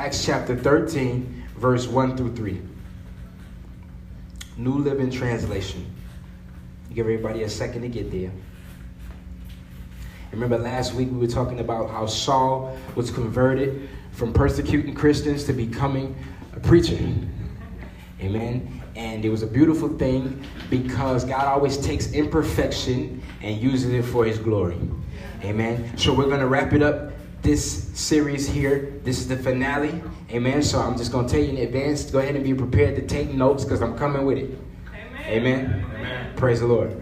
Acts chapter 13, verse 1 through 3. New Living Translation. Give everybody a second to get there. Remember last week we were talking about how Saul was converted from persecuting Christians to becoming a preacher. Amen. And it was a beautiful thing because God always takes imperfection and uses it for his glory. Amen. So we're going to wrap it up this series here. This is the finale. Amen. So I'm just going to tell you in advance, go ahead and be prepared to take notes because I'm coming with it. Amen. amen. amen. Praise the Lord.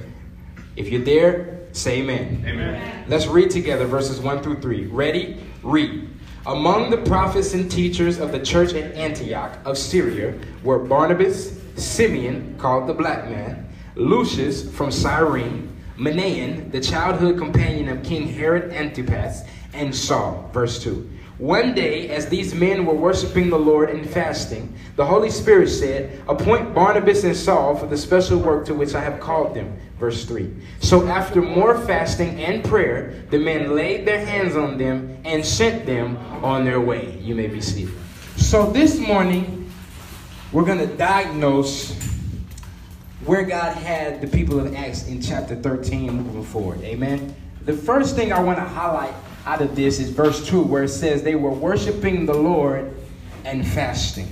If you're there, say amen. amen. Let's read together verses 1 through 3. Ready? Read. Among the prophets and teachers of the church in Antioch of Syria were Barnabas, Simeon, called the black man, Lucius from Cyrene, Manaen, the childhood companion of King Herod Antipas, and Saul. Verse 2. One day, as these men were worshiping the Lord and fasting, the Holy Spirit said, Appoint Barnabas and Saul for the special work to which I have called them. Verse 3. So after more fasting and prayer, the men laid their hands on them and sent them on their way. You may be seated. So this morning, we're going to diagnose where God had the people of Acts in chapter 13 moving forward. Amen. The first thing I want to highlight out of this is verse 2, where it says they were worshiping the Lord and fasting.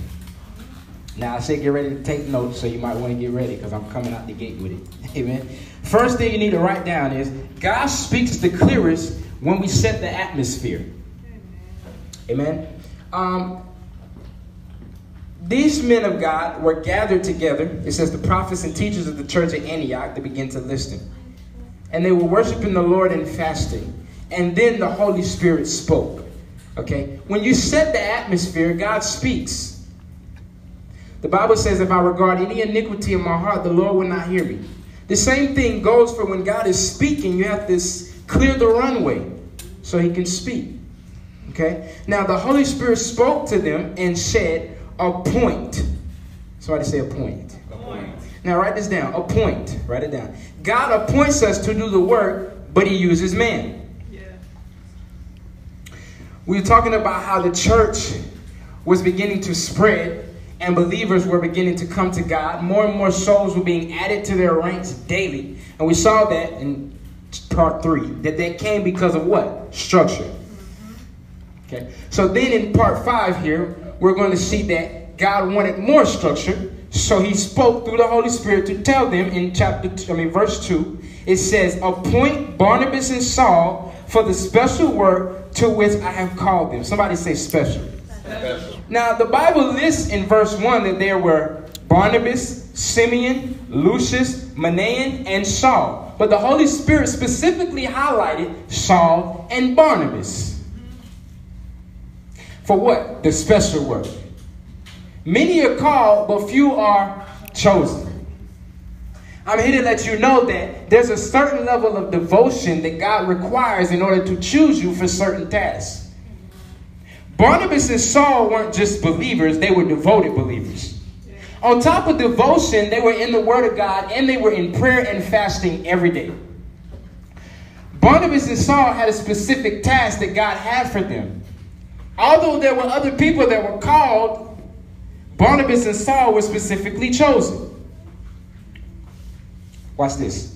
Now, I say get ready to take notes, so you might want to get ready because I'm coming out the gate with it. Amen. First thing you need to write down is God speaks the clearest when we set the atmosphere. Amen. Um, these men of God were gathered together. It says the prophets and teachers of the church at Antioch, they begin to listen. And they were worshiping the Lord and fasting and then the Holy Spirit spoke. Okay? When you set the atmosphere, God speaks. The Bible says, if I regard any iniquity in my heart, the Lord will not hear me. The same thing goes for when God is speaking, you have to clear the runway so he can speak. Okay? Now, the Holy Spirit spoke to them and said, appoint. Somebody say appoint. Appoint. Now, write this down. Appoint. Write it down. God appoints us to do the work, but he uses man. We were talking about how the church was beginning to spread and believers were beginning to come to God. More and more souls were being added to their ranks daily. And we saw that in part three, that that came because of what? Structure. Okay. So then in part five here, we're going to see that God wanted more structure. So he spoke through the Holy Spirit to tell them in chapter, two, I mean, verse 2, it says, Appoint Barnabas and Saul for the special work to which I have called them. Somebody say special. special. Now, the Bible lists in verse 1 that there were Barnabas, Simeon, Lucius, Manaen, and Saul. But the Holy Spirit specifically highlighted Saul and Barnabas. For what? The special work. Many are called, but few are chosen. I'm here to let you know that there's a certain level of devotion that God requires in order to choose you for certain tasks. Barnabas and Saul weren't just believers, they were devoted believers. On top of devotion, they were in the Word of God and they were in prayer and fasting every day. Barnabas and Saul had a specific task that God had for them. Although there were other people that were called, Barnabas and Saul were specifically chosen. Watch this.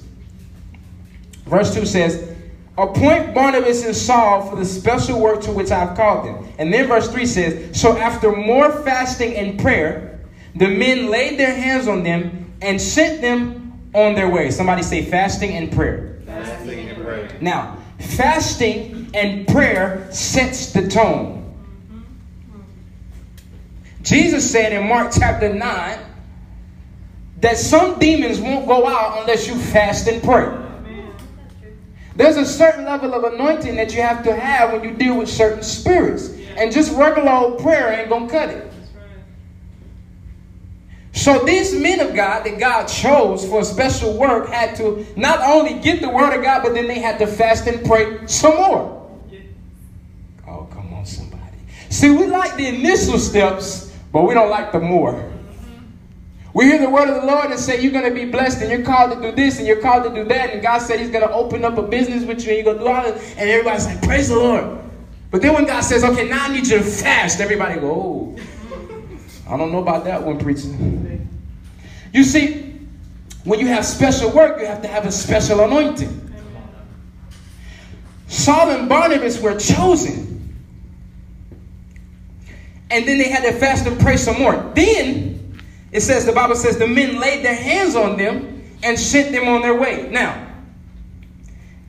Verse 2 says, Appoint Barnabas and Saul for the special work to which I've called them. And then verse 3 says, So after more fasting and prayer, the men laid their hands on them and sent them on their way. Somebody say fasting and prayer. Fasting and prayer. Now, fasting and prayer sets the tone. Mm-hmm. Jesus said in Mark chapter 9, that some demons won't go out unless you fast and pray. There's a certain level of anointing that you have to have when you deal with certain spirits. And just regular old prayer ain't going to cut it. So these men of God that God chose for a special work had to not only get the word of God, but then they had to fast and pray some more. Oh, come on, somebody. See, we like the initial steps, but we don't like the more. We hear the word of the Lord and say you're going to be blessed and you're called to do this and you're called to do that. And God said He's going to open up a business with you and you're going to do all this. And everybody's like, Praise the Lord. But then when God says, okay, now I need you to fast, everybody go, oh, I don't know about that one, preacher. You see, when you have special work, you have to have a special anointing. Saul and Barnabas were chosen. And then they had to fast and pray some more. Then it says, the Bible says, the men laid their hands on them and sent them on their way. Now,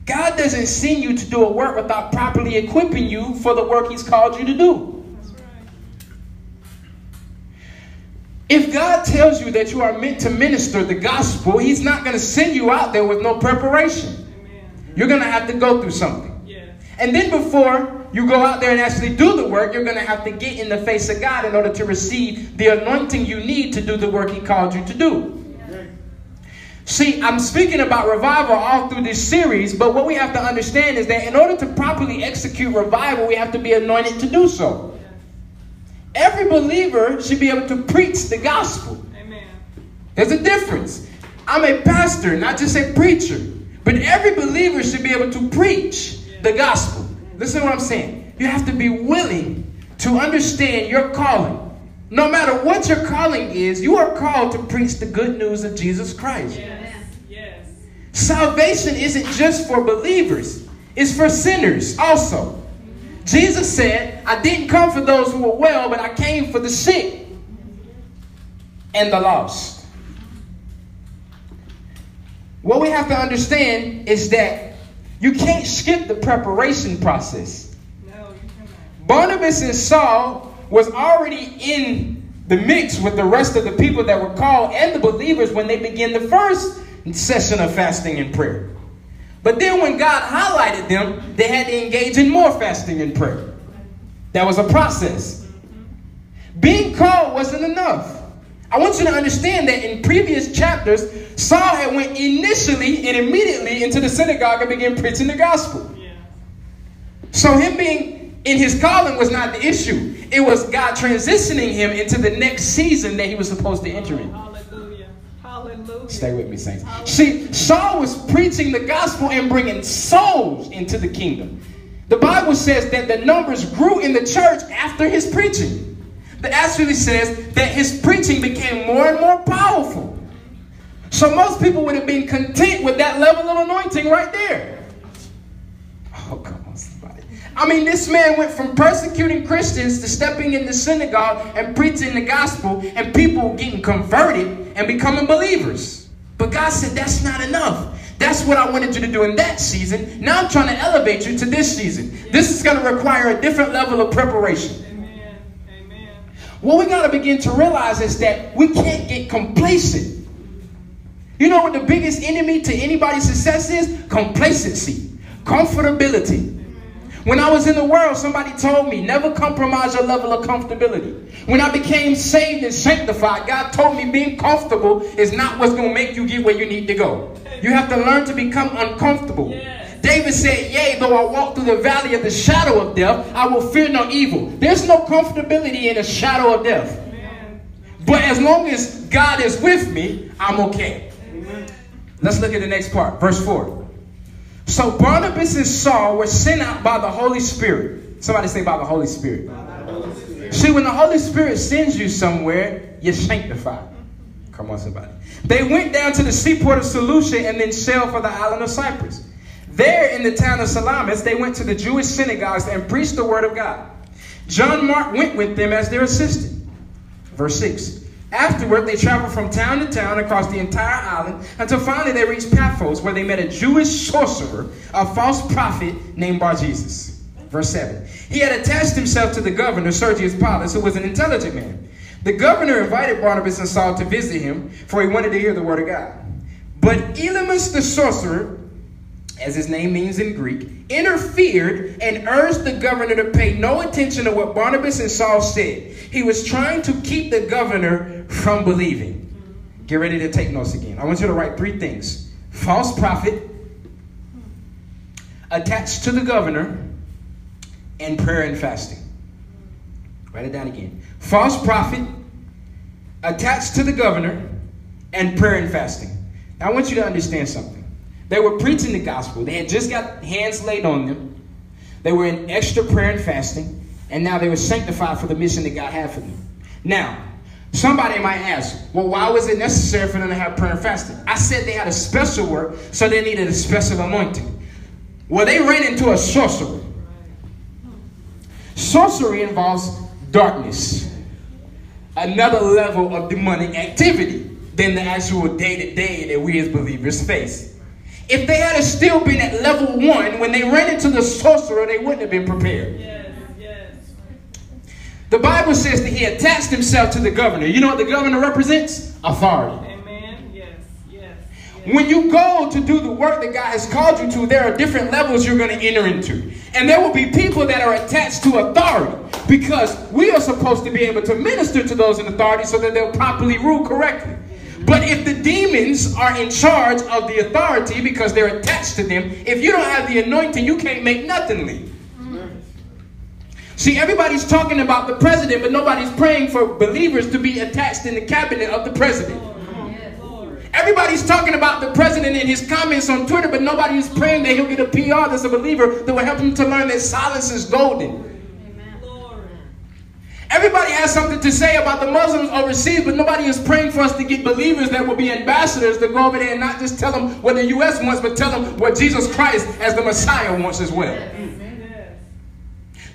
God doesn't send you to do a work without properly equipping you for the work He's called you to do. If God tells you that you are meant to minister the gospel, He's not going to send you out there with no preparation. You're going to have to go through something. And then before you go out there and actually do the work, you're going to have to get in the face of God in order to receive the anointing you need to do the work He called you to do. See, I'm speaking about revival all through this series, but what we have to understand is that in order to properly execute revival, we have to be anointed to do so. Every believer should be able to preach the gospel. Amen. There's a difference. I'm a pastor, not just a preacher, but every believer should be able to preach the gospel. Listen to what I'm saying. You have to be willing to understand your calling. No matter what your calling is, you are called to preach the good news of Jesus Christ. Yes. Yes. Salvation isn't just for believers, it's for sinners also. Jesus said, I didn't come for those who were well, but I came for the sick and the lost. What we have to understand is that you can't skip the preparation process. No, Barnabas and Saul was already in the mix with the rest of the people that were called and the believers when they began the first session of fasting and prayer. But then when God highlighted them, they had to engage in more fasting and prayer. That was a process. Being called wasn't enough. I want you to understand that in previous chapters, Saul had went initially and immediately into the synagogue and began preaching the gospel. Yeah. So him being in his calling was not the issue. It was God transitioning him into the next season that he was supposed to enter in. Oh, hallelujah. Hallelujah. Stay with me, saints. Hallelujah. See, Saul was preaching the gospel and bringing souls into the kingdom. The Bible says that the numbers grew in the church after his preaching. It actually says that his preaching became more and more powerful. So most people would have been content with that level of anointing right there. Oh, come on, somebody. I mean, this man went from persecuting Christians to stepping in the synagogue and preaching the gospel and people getting converted and becoming believers. But God said, that's not enough. That's what I wanted you to do in that season. Now I'm trying to elevate you to this season. This is going to require a different level of preparation. What we got to begin to realize is that we can't get complacent. You know what the biggest enemy to anybody's success is? Complacency, comfortability. When I was in the world, somebody told me, never compromise your level of comfortability. When I became saved and sanctified, God told me being comfortable is not what's going to make you get where you need to go. You have to learn to become uncomfortable. Yes. David said, Yea, though I walk through the valley of the shadow of death, I will fear no evil. There's no comfortability in the shadow of death. Amen. But as long as God is with me, I'm okay. Amen. Let's look at the next part, verse 4. So Barnabas and Saul were sent out by the Holy Spirit. Somebody say by the Holy Spirit. The Holy Spirit. See, when the Holy Spirit sends you somewhere, you're sanctified. Come on, somebody. They went down to the seaport of Seleucia and then sailed for the island of Cyprus. There in the town of Salamis, they went to the Jewish synagogues and preached the word of God. John Mark went with them as their assistant. Verse 6. Afterward, they traveled from town to town across the entire island until finally they reached Paphos, where they met a Jewish sorcerer, a false prophet named Bar Jesus. Verse 7. He had attached himself to the governor, Sergius Paulus, who was an intelligent man. The governor invited Barnabas and Saul to visit him, for he wanted to hear the word of God. But Elymas the sorcerer, as his name means in Greek, interfered and urged the governor to pay no attention to what Barnabas and Saul said. He was trying to keep the governor from believing. Get ready to take notes again. I want you to write three things false prophet, attached to the governor, and prayer and fasting. Write it down again. False prophet, attached to the governor, and prayer and fasting. Now, I want you to understand something. They were preaching the gospel. They had just got hands laid on them. They were in extra prayer and fasting, and now they were sanctified for the mission that God had for them. Now, somebody might ask, well, why was it necessary for them to have prayer and fasting? I said they had a special work, so they needed a special anointing. Well, they ran into a sorcerer. Sorcery involves darkness, another level of demonic activity than the actual day to day that we as believers face. If they had still been at level one when they ran into the sorcerer, they wouldn't have been prepared. Yes, yes. The Bible says that he attached himself to the governor. You know what the governor represents? Authority. Amen. Yes, yes. yes. When you go to do the work that God has called you to, there are different levels you're going to enter into. And there will be people that are attached to authority because we are supposed to be able to minister to those in authority so that they'll properly rule correctly. But if the demons are in charge of the authority because they're attached to them, if you don't have the anointing, you can't make nothing leave. See, everybody's talking about the president, but nobody's praying for believers to be attached in the cabinet of the president. Everybody's talking about the president and his comments on Twitter, but nobody's praying that he'll get a PR that's a believer that will help him to learn that silence is golden. Everybody has something to say about the Muslims overseas, but nobody is praying for us to get believers that will be ambassadors to go over there and not just tell them what the U.S. wants, but tell them what Jesus Christ as the Messiah wants as well.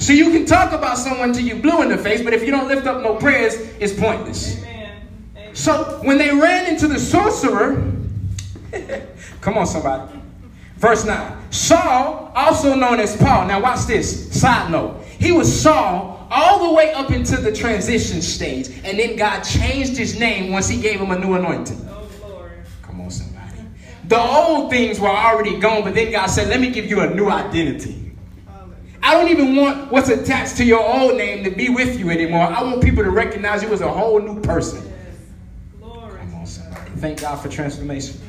So you can talk about someone till you blue in the face, but if you don't lift up no prayers, it's pointless. So when they ran into the sorcerer, come on, somebody. Verse 9. Saul, also known as Paul. Now watch this. Side note. He was Saul all the way up into the transition stage. And then God changed his name once he gave him a new anointing. Oh, Come on, somebody. The old things were already gone, but then God said, let me give you a new identity. I don't even want what's attached to your old name to be with you anymore. I want people to recognize you as a whole new person. Come on, somebody. Thank God for transformation.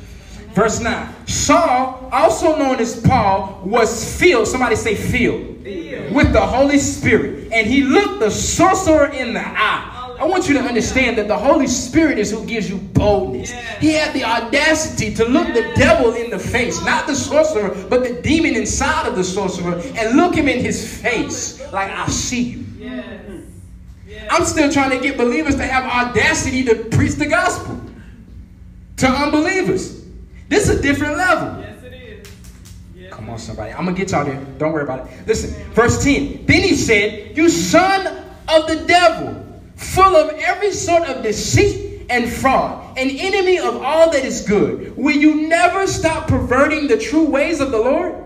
Verse 9. Saul, also known as Paul, was filled. Somebody say filled. filled. With the Holy Spirit. And he looked the sorcerer in the eye. I want you to understand that the Holy Spirit is who gives you boldness. He had the audacity to look the devil in the face, not the sorcerer, but the demon inside of the sorcerer, and look him in his face like, I see you. I'm still trying to get believers to have audacity to preach the gospel to unbelievers. This is a different level. Yes, it is. Yes. Come on, somebody. I'm going to get y'all there. Don't worry about it. Listen, verse 10. Then he said, You son of the devil, full of every sort of deceit and fraud, an enemy of all that is good. Will you never stop perverting the true ways of the Lord?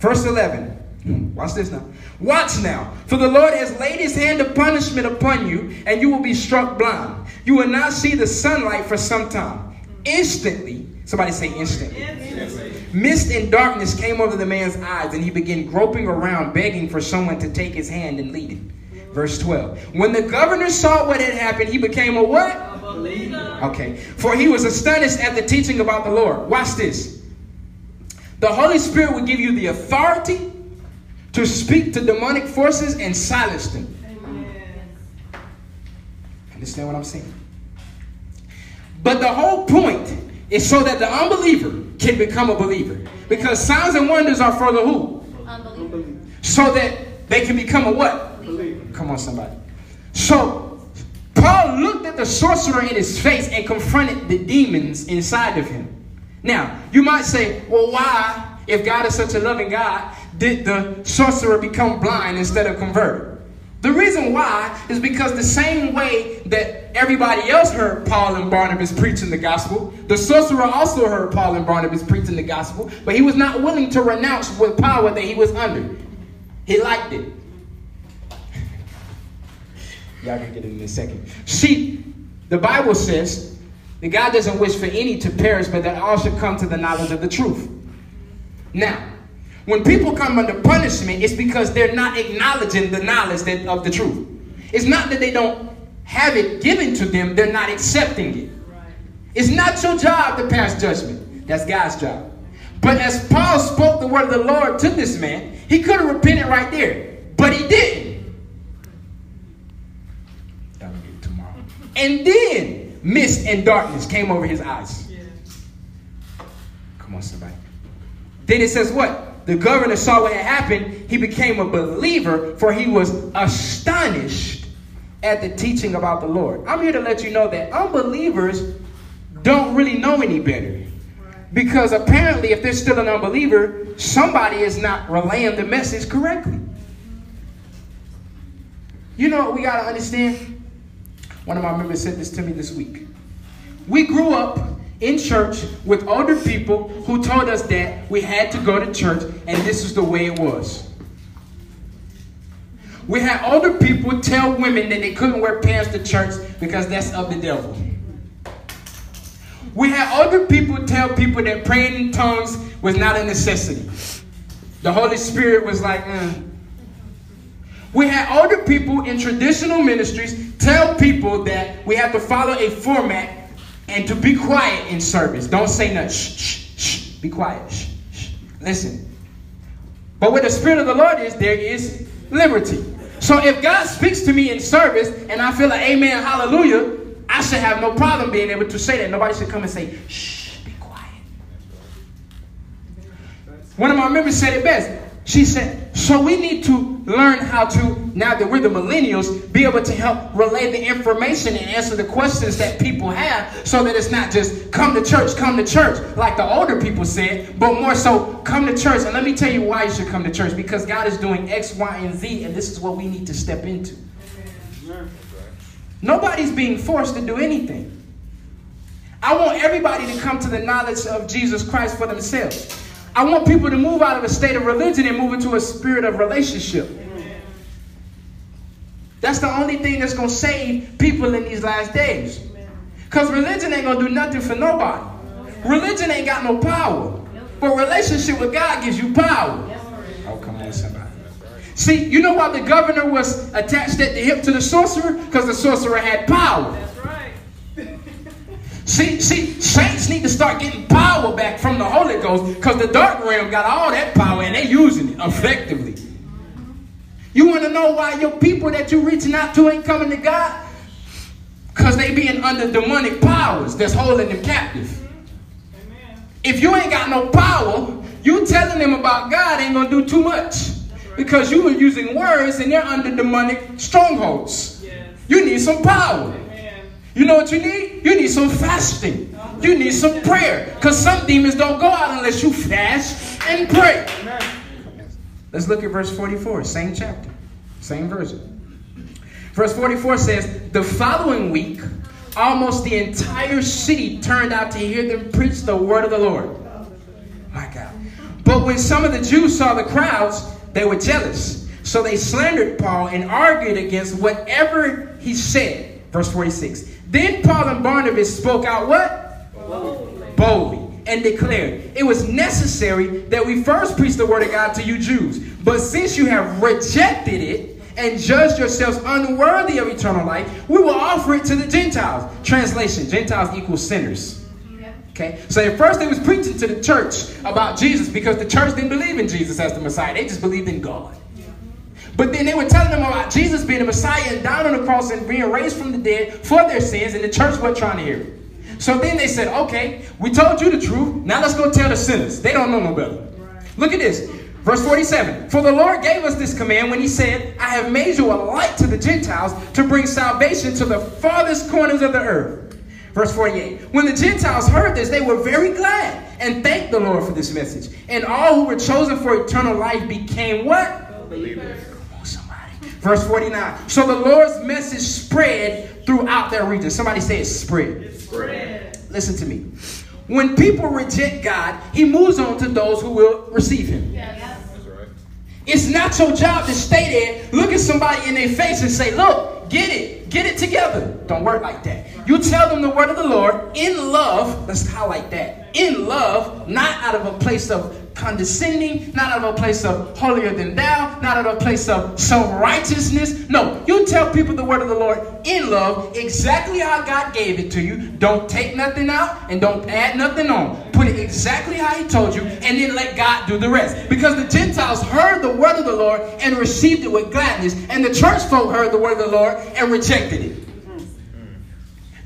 Verse 11. Watch this now. Watch now, for the Lord has laid his hand of punishment upon you, and you will be struck blind. You will not see the sunlight for some time. Instantly, Somebody say instantly. Mist and darkness came over the man's eyes, and he began groping around, begging for someone to take his hand and lead him. Verse 12. When the governor saw what had happened, he became a what? Okay. For he was astonished at the teaching about the Lord. Watch this. The Holy Spirit will give you the authority to speak to demonic forces and silence them. Understand what I'm saying? But the whole point is so that the unbeliever can become a believer. Because signs and wonders are for the who? Unbeliever. So that they can become a what? Believer. Come on, somebody. So Paul looked at the sorcerer in his face and confronted the demons inside of him. Now, you might say, well, why, if God is such a loving God, did the sorcerer become blind instead of converted? The reason why is because the same way that everybody else heard Paul and Barnabas preaching the gospel, the sorcerer also heard Paul and Barnabas preaching the gospel, but he was not willing to renounce what power that he was under. He liked it. Y'all can get it in a second. See, the Bible says that God doesn't wish for any to perish, but that all should come to the knowledge of the truth. Now, when people come under punishment, it's because they're not acknowledging the knowledge that, of the truth. It's not that they don't have it given to them, they're not accepting it. It's not your job to pass judgment. That's God's job. But as Paul spoke the word of the Lord to this man, he could have repented right there. But he didn't. That'll get tomorrow. And then mist and darkness came over his eyes. Come on, somebody. Then it says what? The governor saw what had happened, he became a believer, for he was astonished at the teaching about the Lord. I'm here to let you know that unbelievers don't really know any better. Because apparently, if they're still an unbeliever, somebody is not relaying the message correctly. You know what we got to understand? One of my members said this to me this week. We grew up in church with older people who told us that we had to go to church and this is the way it was. We had older people tell women that they couldn't wear pants to church because that's of the devil. We had older people tell people that praying in tongues was not a necessity. The Holy Spirit was like, eh. We had older people in traditional ministries tell people that we have to follow a format and to be quiet in service. Don't say nothing. Shh, shh, shh. Be quiet. Shh, shh. Listen. But where the Spirit of the Lord is, there is liberty. So if God speaks to me in service and I feel like, amen, hallelujah, I should have no problem being able to say that. Nobody should come and say, shh, be quiet. One of my members said it best. She said, so we need to learn how to, now that we're the millennials, be able to help relay the information and answer the questions that people have so that it's not just come to church, come to church, like the older people said, but more so come to church. And let me tell you why you should come to church because God is doing X, Y, and Z, and this is what we need to step into. Nobody's being forced to do anything. I want everybody to come to the knowledge of Jesus Christ for themselves. I want people to move out of a state of religion and move into a spirit of relationship. That's the only thing that's going to save people in these last days. Because religion ain't going to do nothing for nobody. Religion ain't got no power. But relationship with God gives you power. Oh, come on, somebody. See, you know why the governor was attached at the hip to the sorcerer? Because the sorcerer had power. See, see, saints need to start getting power back from the Holy Ghost because the dark realm got all that power and they're using it effectively. You want to know why your people that you're reaching out to ain't coming to God? Because they being under demonic powers that's holding them captive. Amen. If you ain't got no power, you telling them about God ain't gonna do too much. Because you are using words and they're under demonic strongholds. Yes. You need some power. You know what you need? You need some fasting. You need some prayer. Because some demons don't go out unless you fast and pray. Let's look at verse 44, same chapter, same version. Verse 44 says, The following week, almost the entire city turned out to hear them preach the word of the Lord. My God. But when some of the Jews saw the crowds, they were jealous. So they slandered Paul and argued against whatever he said. Verse 46. Then Paul and Barnabas spoke out what? Boldly. And declared, It was necessary that we first preach the word of God to you Jews. But since you have rejected it and judged yourselves unworthy of eternal life, we will offer it to the Gentiles. Translation Gentiles equals sinners. Okay, so at first they was preaching to the church about Jesus because the church didn't believe in Jesus as the Messiah. They just believed in God. But then they were telling them about Jesus being the Messiah and down on the cross and being raised from the dead for their sins, and the church wasn't trying to hear it. So then they said, okay, we told you the truth. Now let's go tell the sinners. They don't know no better. Look at this. Verse 47. For the Lord gave us this command when he said, I have made you a light to the Gentiles to bring salvation to the farthest corners of the earth. Verse 48. When the Gentiles heard this, they were very glad and thanked the Lord for this message. And all who were chosen for eternal life became what? Believers. Somebody. Verse 49. So the Lord's message spread throughout their region. Somebody say it spread. It Spread. Listen to me. When people reject God, he moves on to those who will receive him. Yes. That's right. It's not your job to stay there, look at somebody in their face and say, Look, get it, get it together. Don't work like that. You tell them the word of the Lord in love. Let's highlight that. In love, not out of a place of condescending, not out of a place of holier than thou, not out of a place of self righteousness. No, you tell people the word of the Lord in love, exactly how God gave it to you. Don't take nothing out and don't add nothing on. Put it exactly how He told you, and then let God do the rest. Because the Gentiles heard the word of the Lord and received it with gladness, and the church folk heard the word of the Lord and rejected it.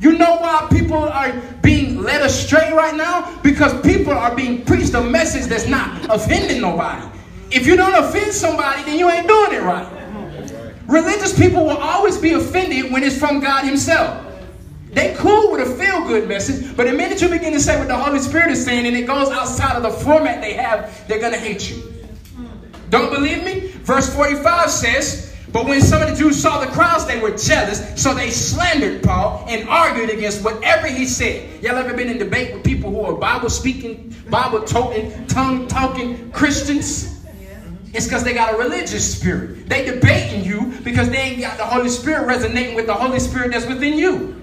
You know why people are being led astray right now? Because people are being preached a message that's not offending nobody. If you don't offend somebody, then you ain't doing it right. Religious people will always be offended when it's from God Himself. They cool with a feel good message, but the minute you begin to say what the Holy Spirit is saying and it goes outside of the format they have, they're going to hate you. Don't believe me? Verse 45 says, But when some of the Jews saw the crowds, they were jealous, so they slandered Paul and argued against whatever he said. Y'all ever been in debate with people who are Bible speaking, Bible toting, tongue talking Christians? It's because they got a religious spirit. They debating you because they ain't got the Holy Spirit resonating with the Holy Spirit that's within you.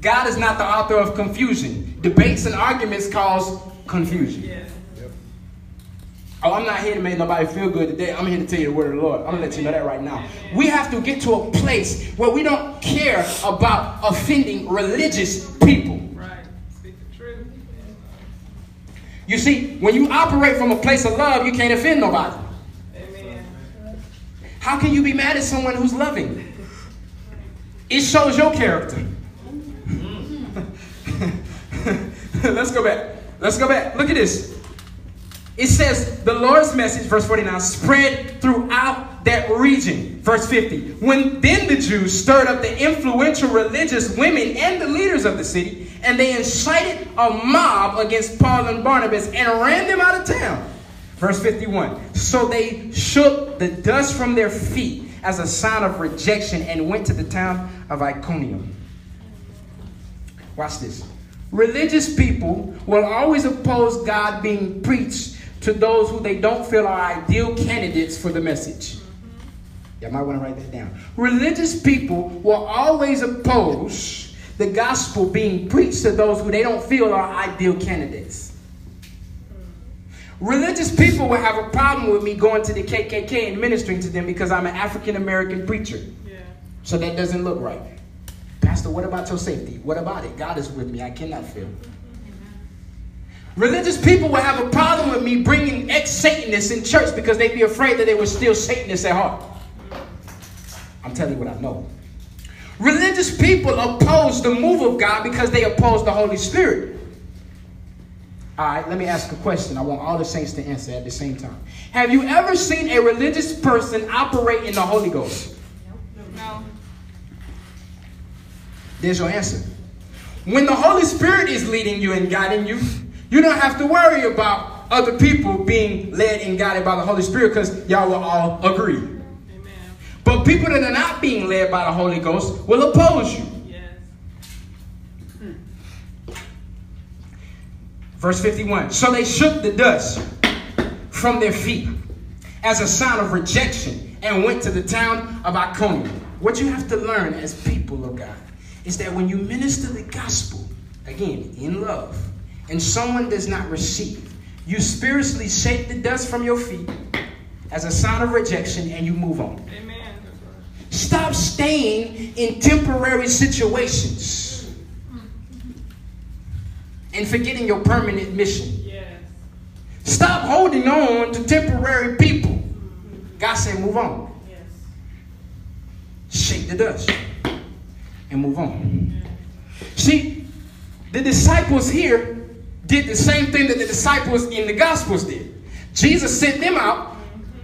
God is not the author of confusion. Debates and arguments cause confusion. Oh, I'm not here to make nobody feel good today. I'm here to tell you the word of the Lord. I'm going to let you know that right now. We have to get to a place where we don't care about offending religious people. Right. Speak the truth. You see, when you operate from a place of love, you can't offend nobody. Amen. How can you be mad at someone who's loving? It shows your character. Let's go back. Let's go back. Look at this. It says the Lord's message, verse 49, spread throughout that region. Verse 50. When then the Jews stirred up the influential religious women and the leaders of the city, and they incited a mob against Paul and Barnabas and ran them out of town. Verse 51. So they shook the dust from their feet as a sign of rejection and went to the town of Iconium. Watch this. Religious people will always oppose God being preached to those who they don't feel are ideal candidates for the message. Y'all might want to write that down. Religious people will always oppose the gospel being preached to those who they don't feel are ideal candidates. Religious people will have a problem with me going to the KKK and ministering to them because I'm an African American preacher. Yeah. So that doesn't look right. Pastor, what about your safety? What about it? God is with me. I cannot fail. Religious people will have a problem with me bringing ex Satanists in church because they'd be afraid that they were still Satanists at heart. I'm telling you what I know. Religious people oppose the move of God because they oppose the Holy Spirit. All right, let me ask a question. I want all the saints to answer at the same time. Have you ever seen a religious person operate in the Holy Ghost? No. There's your answer. When the Holy Spirit is leading you and guiding you, you don't have to worry about other people being led and guided by the Holy Spirit because y'all will all agree. Amen. But people that are not being led by the Holy Ghost will oppose you. Yes. Verse 51 So they shook the dust from their feet as a sign of rejection and went to the town of Iconium. What you have to learn as people of God is that when you minister the gospel, again, in love, and someone does not receive, you spiritually shake the dust from your feet as a sign of rejection and you move on. Amen. Stop staying in temporary situations and forgetting your permanent mission. Yes. Stop holding on to temporary people. God said, move on. Yes. Shake the dust and move on. See, the disciples here did the same thing that the disciples in the Gospels did. Jesus sent them out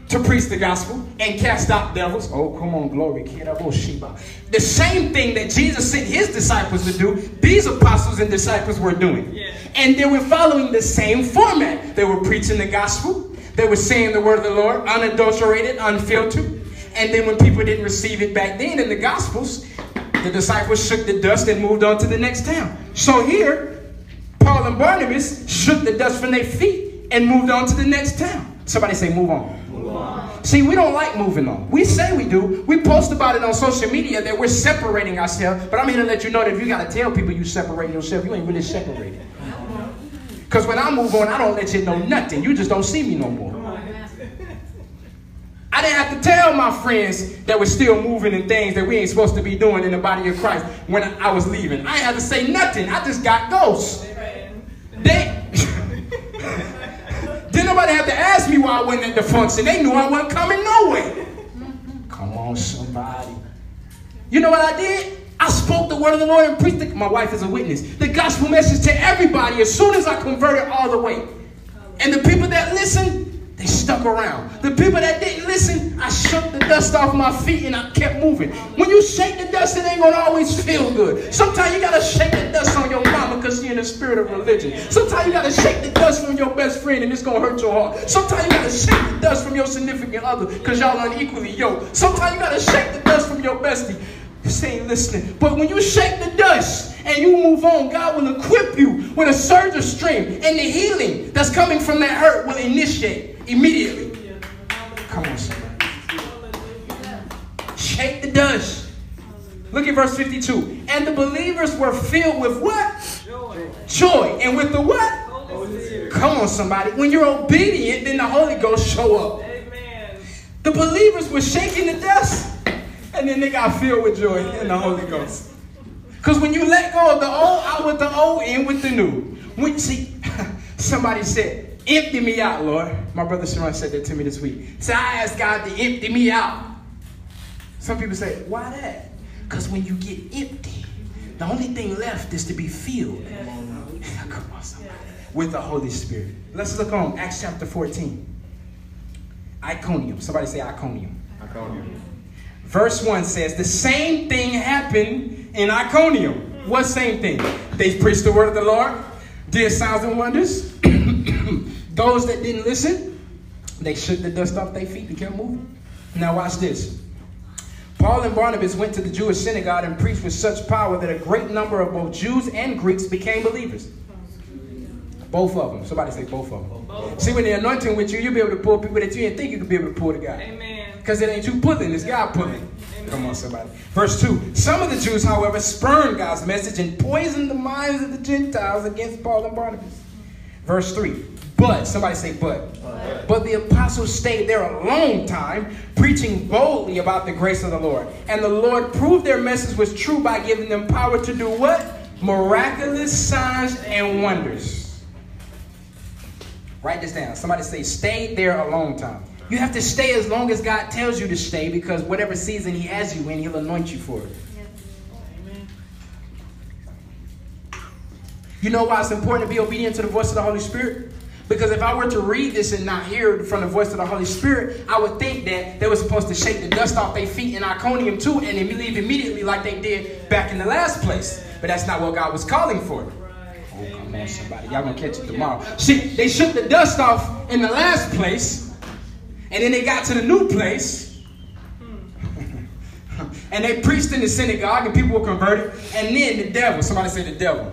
to preach the gospel and cast out devils. Oh, come on, glory. Sheba. The same thing that Jesus sent his disciples to do, these apostles and disciples were doing. Yeah. And they were following the same format. They were preaching the gospel, they were saying the word of the Lord, unadulterated, unfiltered. And then when people didn't receive it back then in the gospels, the disciples shook the dust and moved on to the next town. So here, Paul and Barnabas shook the dust from their feet and moved on to the next town. Somebody say, move on. See, we don't like moving on. We say we do. We post about it on social media that we're separating ourselves. But I'm here to let you know that if you got to tell people you separating yourself, you ain't really separated. Because when I move on, I don't let you know nothing. You just don't see me no more. I didn't have to tell my friends that we're still moving and things that we ain't supposed to be doing in the body of Christ when I was leaving. I didn't have to say nothing. I just got ghosts. They didn't nobody have to ask me why I wasn't at the function. They knew I wasn't coming nowhere. Come on, somebody. You know what I did? I I spoke the word of the Lord and preached. The, my wife is a witness. The gospel message to everybody as soon as I converted all the way. And the people that listened, they stuck around. The people that didn't listen, I shook the dust off my feet and I kept moving. When you shake the dust, it ain't gonna always feel good. Sometimes you gotta shake the dust on your mama because she's in the spirit of religion. Sometimes you gotta shake the dust from your best friend and it's gonna hurt your heart. Sometimes you gotta shake the dust from your significant other because y'all unequally yoked. Sometimes you gotta shake the dust from your bestie. This ain't listening. But when you shake the dust and you move on, God will equip you with a surge of strength, and the healing that's coming from that hurt will initiate immediately. Come on, somebody. Shake the dust. Look at verse 52. And the believers were filled with what? Joy. Joy. And with the what? Come on, somebody. When you're obedient, then the Holy Ghost show up. Amen. The believers were shaking the dust, and then they got filled with joy in the Holy Ghost. Because when you let go of the old, out with the old, in with the new. When see, somebody said, "Empty me out, Lord." My brother Sharon said that to me this week. So I asked God to empty me out. Some people say, "Why that?" Because when you get empty, the only thing left is to be filled. Come on, somebody. With the Holy Spirit. Let's look on Acts chapter 14. Iconium. Somebody say Iconium. Iconium. Verse 1 says, The same thing happened in Iconium. What same thing? They preached the word of the Lord, did signs and wonders. Those that didn't listen, they shook the dust off their feet and kept moving. Now, watch this. Paul and Barnabas went to the Jewish synagogue and preached with such power that a great number of both Jews and Greeks became believers. Both of them. Somebody say both of them. Both. See, when the anointing with you, you'll be able to pull people that you didn't think you could be able to pull the guy. Amen. Because it ain't you pulling, it's God pulling. Come on, somebody. Verse 2. Some of the Jews, however, spurned God's message and poisoned the minds of the Gentiles against Paul and Barnabas. Verse 3. But, somebody say but. But the apostles stayed there a long time, preaching boldly about the grace of the Lord. And the Lord proved their message was true by giving them power to do what? Miraculous signs and wonders. Write this down. Somebody say, stayed there a long time. You have to stay as long as God tells you to stay because whatever season He has you in, He'll anoint you for it. You know why it's important to be obedient to the voice of the Holy Spirit? Because if I were to read this and not hear from the voice of the Holy Spirit, I would think that they were supposed to shake the dust off their feet in Iconium too and then leave immediately like they did back in the last place. But that's not what God was calling for. Oh, come on, somebody. Y'all gonna catch it tomorrow. See, they shook the dust off in the last place, and then they got to the new place. and they preached in the synagogue, and people were converted. And then the devil, somebody say the devil,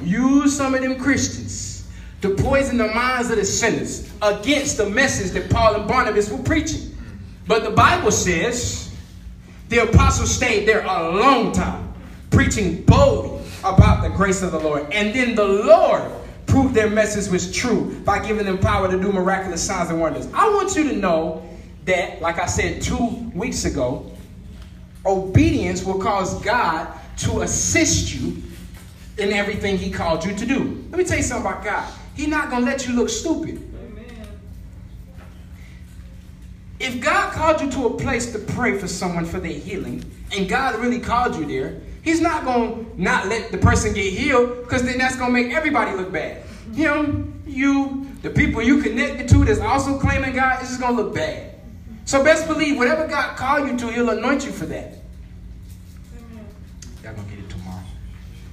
used some of them Christians to poison the minds of the sinners against the message that Paul and Barnabas were preaching. But the Bible says the apostles stayed there a long time, preaching boldly about the grace of the Lord. And then the Lord proved their message was true by giving them power to do miraculous signs and wonders. I want you to know that, like I said two weeks ago, obedience will cause God to assist you in everything He called you to do. Let me tell you something about God. He's not going to let you look stupid. If God called you to a place to pray for someone for their healing, and God really called you there, He's not going to not let the person get healed because then that's going to make everybody look bad. Him, you, the people you connected to that's also claiming God, it's just going to look bad. So best believe whatever God called you to, He'll anoint you for that. Y'all gonna get it tomorrow.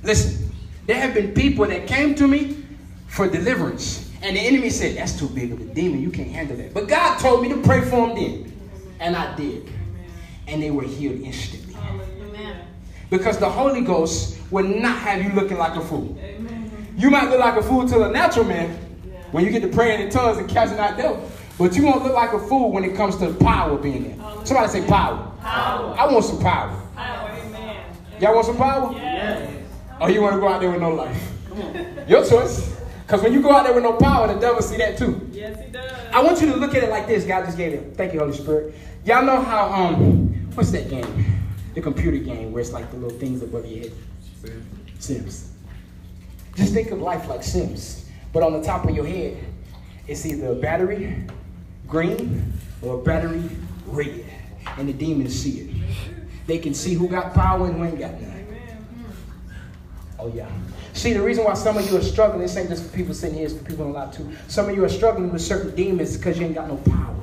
Listen, there have been people that came to me for deliverance, and the enemy said, That's too big of a demon, you can't handle that. But God told me to pray for them then, and I did. And they were healed instantly. Hallelujah. Because the Holy Ghost will not have you looking like a fool. Amen. You might look like a fool to the natural man when you get to praying in tongues and casting out devils. But you won't look like a fool when it comes to power being there. Somebody say power. Power. I want some power. Power. Amen. Y'all want some power? Yes. Or you want to go out there with no life? Your choice. Because when you go out there with no power, the devil see that too. Yes, he does. I want you to look at it like this. God just gave it. Thank you, Holy Spirit. Y'all know how um what's that game? The computer game where it's like the little things above your head. Sims. Just think of life like Sims. But on the top of your head, it's either a battery green or a battery red. And the demons see it. They can see who got power and who ain't got none. Oh, yeah. See, the reason why some of you are struggling, this ain't just for people sitting here, it's for people in a lot too. Some of you are struggling with certain demons because you ain't got no power.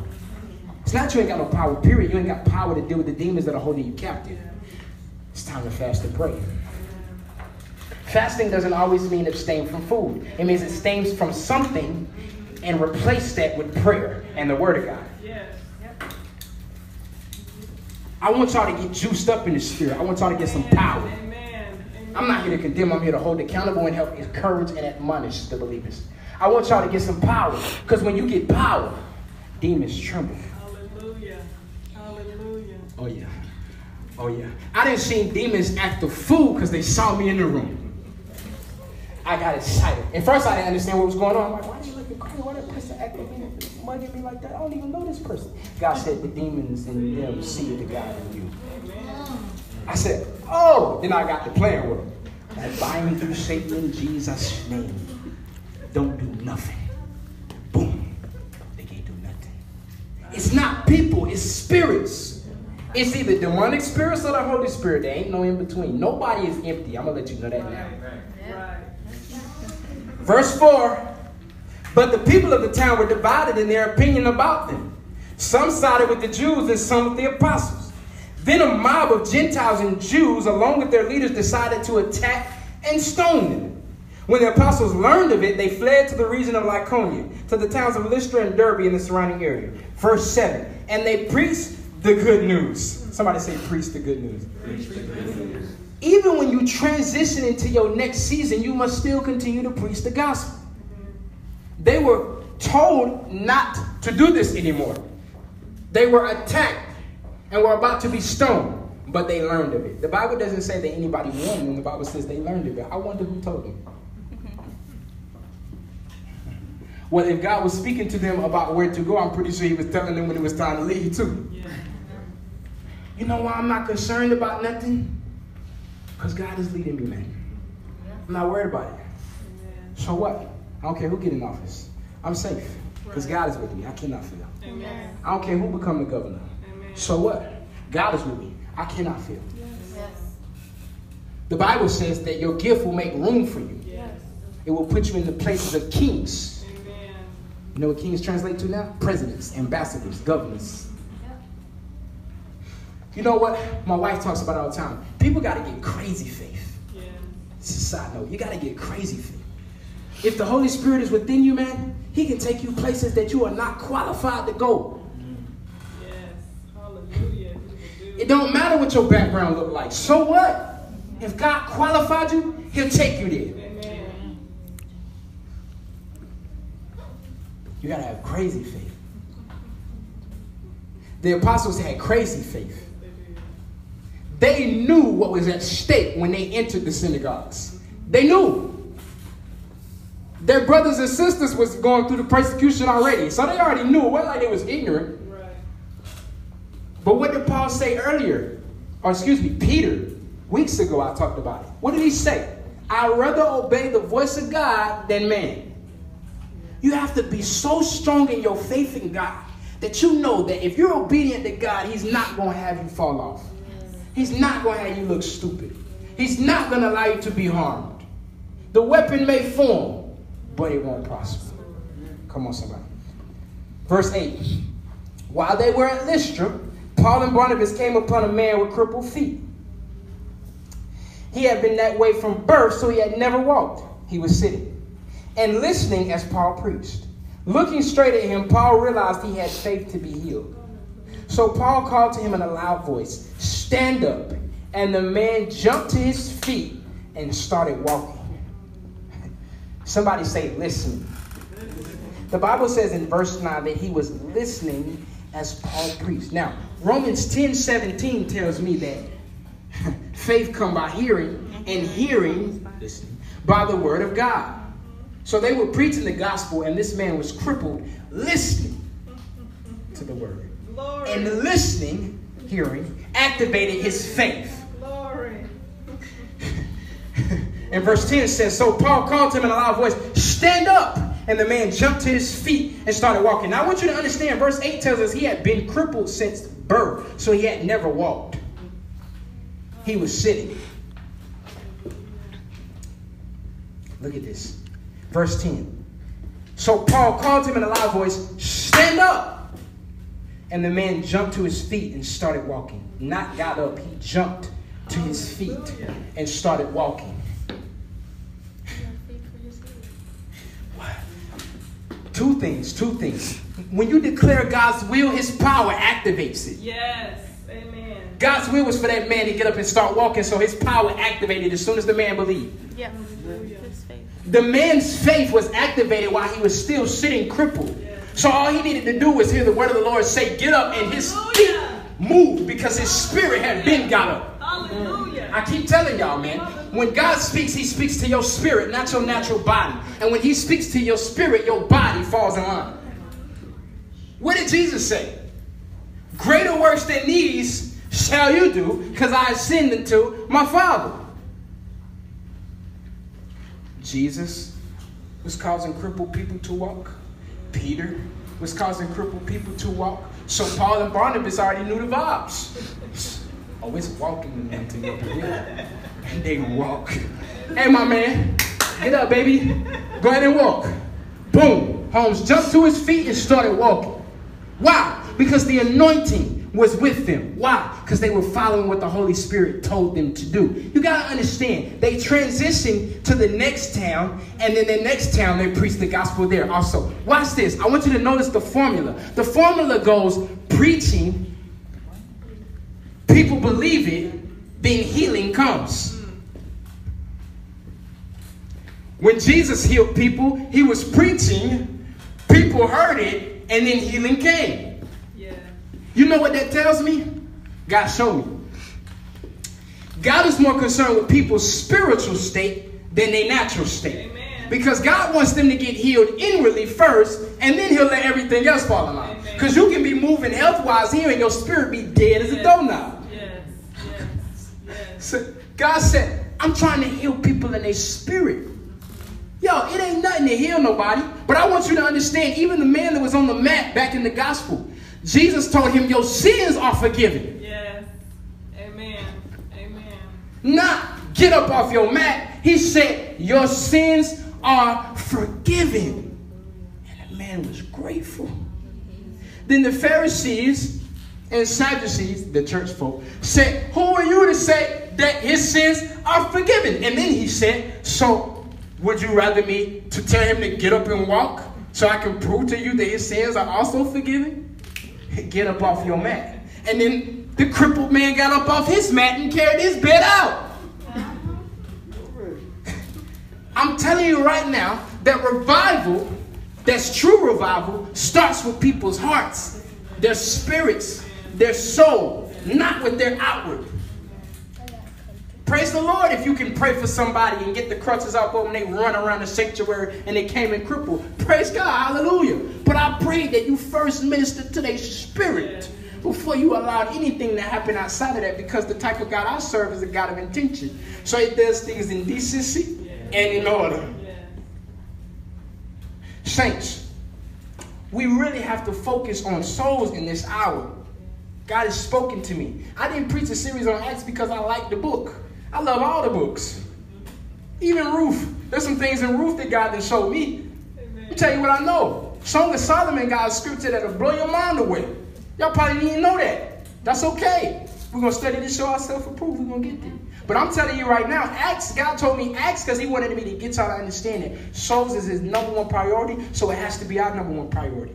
It's not you ain't got no power, period. You ain't got power to deal with the demons that are holding you captive. It's time to fast and pray. Fasting doesn't always mean abstain from food. It means abstain from something and replace that with prayer and the Word of God. I want y'all to get juiced up in the spirit. I want y'all to get some power. I'm not here to condemn. I'm here to hold accountable and help encourage and admonish the believers. I want y'all to get some power. Because when you get power, demons tremble. Oh, yeah. Oh, yeah. I didn't see demons act the fool because they saw me in the room. I got excited. At first, I didn't understand what was going on. I'm like, why are you looking crazy? Why that person acting mugging me like that? I don't even know this person. God said, the demons in them see the God in you. I said, oh. Then I got to playing with them. I bind you, Satan, in Jesus' name. Don't do nothing. Boom. They can't do nothing. It's not people, it's spirits. It's either demonic spirits or the Holy Spirit. There ain't no in between. Nobody is empty. I'm going to let you know that now. Right. Verse 4 But the people of the town were divided in their opinion about them. Some sided with the Jews and some with the apostles. Then a mob of Gentiles and Jews, along with their leaders, decided to attack and stone them. When the apostles learned of it, they fled to the region of Lycaonia, to the towns of Lystra and Derbe in the surrounding area. Verse 7 And they preached the good news. Somebody say, preach the good news. Even when you transition into your next season, you must still continue to preach the gospel. They were told not to do this anymore. They were attacked and were about to be stoned, but they learned of it. The Bible doesn't say that anybody warned them, the Bible says they learned of it. I wonder who told them. Well, if God was speaking to them about where to go, I'm pretty sure He was telling them when it was time to leave, too. Yeah. You know why I'm not concerned about nothing? Because God is leading me, man. I'm not worried about it. Amen. So what? I don't care who get in office. I'm safe because God is with me. I cannot fail. Amen. I don't care who become the governor. Amen. So what? God is with me. I cannot fail. Yes. The Bible says that your gift will make room for you. Yes. It will put you in the places of the kings. Amen. You know what kings translate to now? Presidents, ambassadors, governors. You know what? My wife talks about it all the time. People got to get crazy faith. Yeah. It's a side note. You got to get crazy faith. If the Holy Spirit is within you, man, He can take you places that you are not qualified to go. Yes. Hallelujah. He will do It don't matter what your background look like. So what? If God qualified you, He'll take you there. Amen. You gotta have crazy faith. The apostles had crazy faith. They knew what was at stake when they entered the synagogues. They knew. Their brothers and sisters was going through the persecution already. So they already knew. It wasn't like they was ignorant. Right. But what did Paul say earlier? Or excuse me, Peter, weeks ago I talked about it. What did he say? I'd rather obey the voice of God than man. You have to be so strong in your faith in God that you know that if you're obedient to God, He's not going to have you fall off. He's not going to have you look stupid. He's not going to allow you to be harmed. The weapon may form, but it won't prosper. Come on, somebody. Verse 8. While they were at Lystra, Paul and Barnabas came upon a man with crippled feet. He had been that way from birth, so he had never walked. He was sitting and listening as Paul preached. Looking straight at him, Paul realized he had faith to be healed. So Paul called to him in a loud voice, Stand up. And the man jumped to his feet and started walking. Somebody say, Listen. The Bible says in verse 9 that he was listening as Paul preached. Now, Romans 10 17 tells me that faith come by hearing, and hearing by the word of God. So they were preaching the gospel, and this man was crippled, listening to the word. Glory. And listening, hearing, activated his faith. Glory. And verse 10 says, So Paul called him in a loud voice, Stand up! And the man jumped to his feet and started walking. Now I want you to understand, verse 8 tells us he had been crippled since birth, so he had never walked. He was sitting. Look at this. Verse 10. So Paul called him in a loud voice, Stand up! And the man jumped to his feet and started walking. Not got up, he jumped to his feet and started walking. Two things, two things. When you declare God's will, his power activates it. Yes. Amen. God's will was for that man to get up and start walking, so his power activated as soon as the man believed. Yeah. Hallelujah. His faith. The man's faith was activated while he was still sitting crippled. So all he needed to do was hear the word of the Lord say, Get up, and his feet moved because his spirit had been got up. Hallelujah. I keep telling y'all, man, when God speaks, he speaks to your spirit, not your natural body. And when he speaks to your spirit, your body falls in line. What did Jesus say? Greater works than these shall you do, because I ascend into my Father. Jesus was causing crippled people to walk. Peter was causing crippled people to walk. So Paul and Barnabas already knew the vibes. Oh, Always walking them to your career. And they walk. Hey, my man, get up, baby. Go ahead and walk. Boom. Holmes jumped to his feet and started walking. Why? Because the anointing was with them. Why? Because they were following what the Holy Spirit told them to do. You got to understand, they transitioned to the next town, and then the next town they preached the gospel there also. Watch this. I want you to notice the formula. The formula goes preaching, people believe it, then healing comes. When Jesus healed people, he was preaching, people heard it, and then healing came. You know what that tells me? God showed me. God is more concerned with people's spiritual state than their natural state. Amen. Because God wants them to get healed inwardly first, and then He'll let everything else fall in line. Because you can be moving health wise here, and your spirit be dead as a doorknob. Yes. Yes. Yes. So God said, I'm trying to heal people in their spirit. Yo, it ain't nothing to heal nobody. But I want you to understand, even the man that was on the mat back in the gospel, Jesus told him, Your sins are forgiven. Yes. Amen. Amen. Not get up off your mat. He said, Your sins are forgiven. And the man was grateful. Then the Pharisees and Sadducees, the church folk, said, Who are you to say that his sins are forgiven? And then he said, So would you rather me to tell him to get up and walk so I can prove to you that his sins are also forgiven? Get up off your mat. And then the crippled man got up off his mat and carried his bed out. Uh-huh. I'm telling you right now that revival, that's true revival, starts with people's hearts, their spirits, their soul, not with their outward. Praise the Lord if you can pray for somebody and get the crutches off of them and they run around the sanctuary and they came in crippled. Praise God, hallelujah. But I pray that you first minister to their spirit before you allow anything to happen outside of that because the type of God I serve is a God of intention. So he does things in decency and in order. Saints, we really have to focus on souls in this hour. God has spoken to me. I didn't preach a series on Acts because I like the book. I love all the books. Even Ruth. There's some things in Ruth that God has showed me. Let me tell you what I know. Song of Solomon got a scripture that'll blow your mind away. Y'all probably didn't know that. That's okay. We're gonna study to show ourselves approved. We're gonna get there. But I'm telling you right now, Acts, God told me Acts because He wanted me to get to understand it. Souls is His number one priority, so it has to be our number one priority.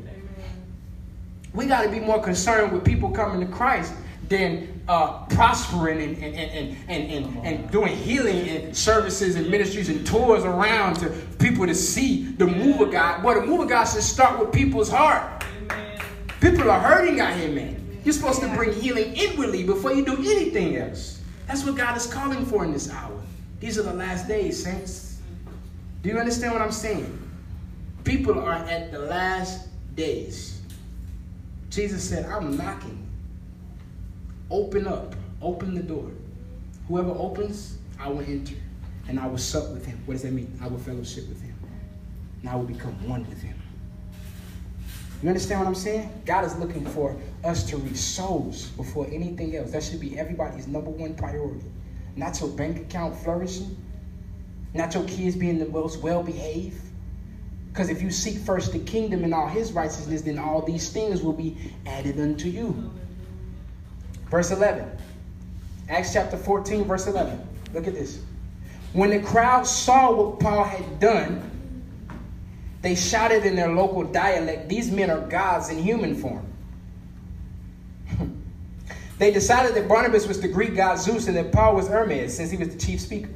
We got to be more concerned with people coming to Christ than uh, prospering and, and, and, and, and, and doing healing and services and ministries and tours around to people to see the move of God. Boy, the move of God should start with people's heart. Amen. People are hurting out here, man. You're supposed to bring healing inwardly before you do anything else. That's what God is calling for in this hour. These are the last days, saints. Do you understand what I'm saying? People are at the last days. Jesus said, I'm knocking. Open up. Open the door. Whoever opens, I will enter. And I will sup with him. What does that mean? I will fellowship with him. And I will become one with him. You understand what I'm saying? God is looking for us to reach souls before anything else. That should be everybody's number one priority. Not your bank account flourishing, Not your kids being the most well behaved. Because if you seek first the kingdom and all his righteousness, then all these things will be added unto you. Verse 11. Acts chapter 14, verse 11. Look at this. When the crowd saw what Paul had done, they shouted in their local dialect, These men are gods in human form. they decided that Barnabas was the Greek god Zeus and that Paul was Hermes, since he was the chief speaker.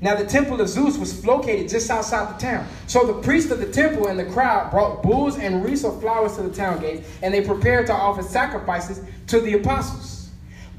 Now, the temple of Zeus was located just outside the town. So the priest of the temple and the crowd brought bulls and wreaths of flowers to the town gates, and they prepared to offer sacrifices to the apostles.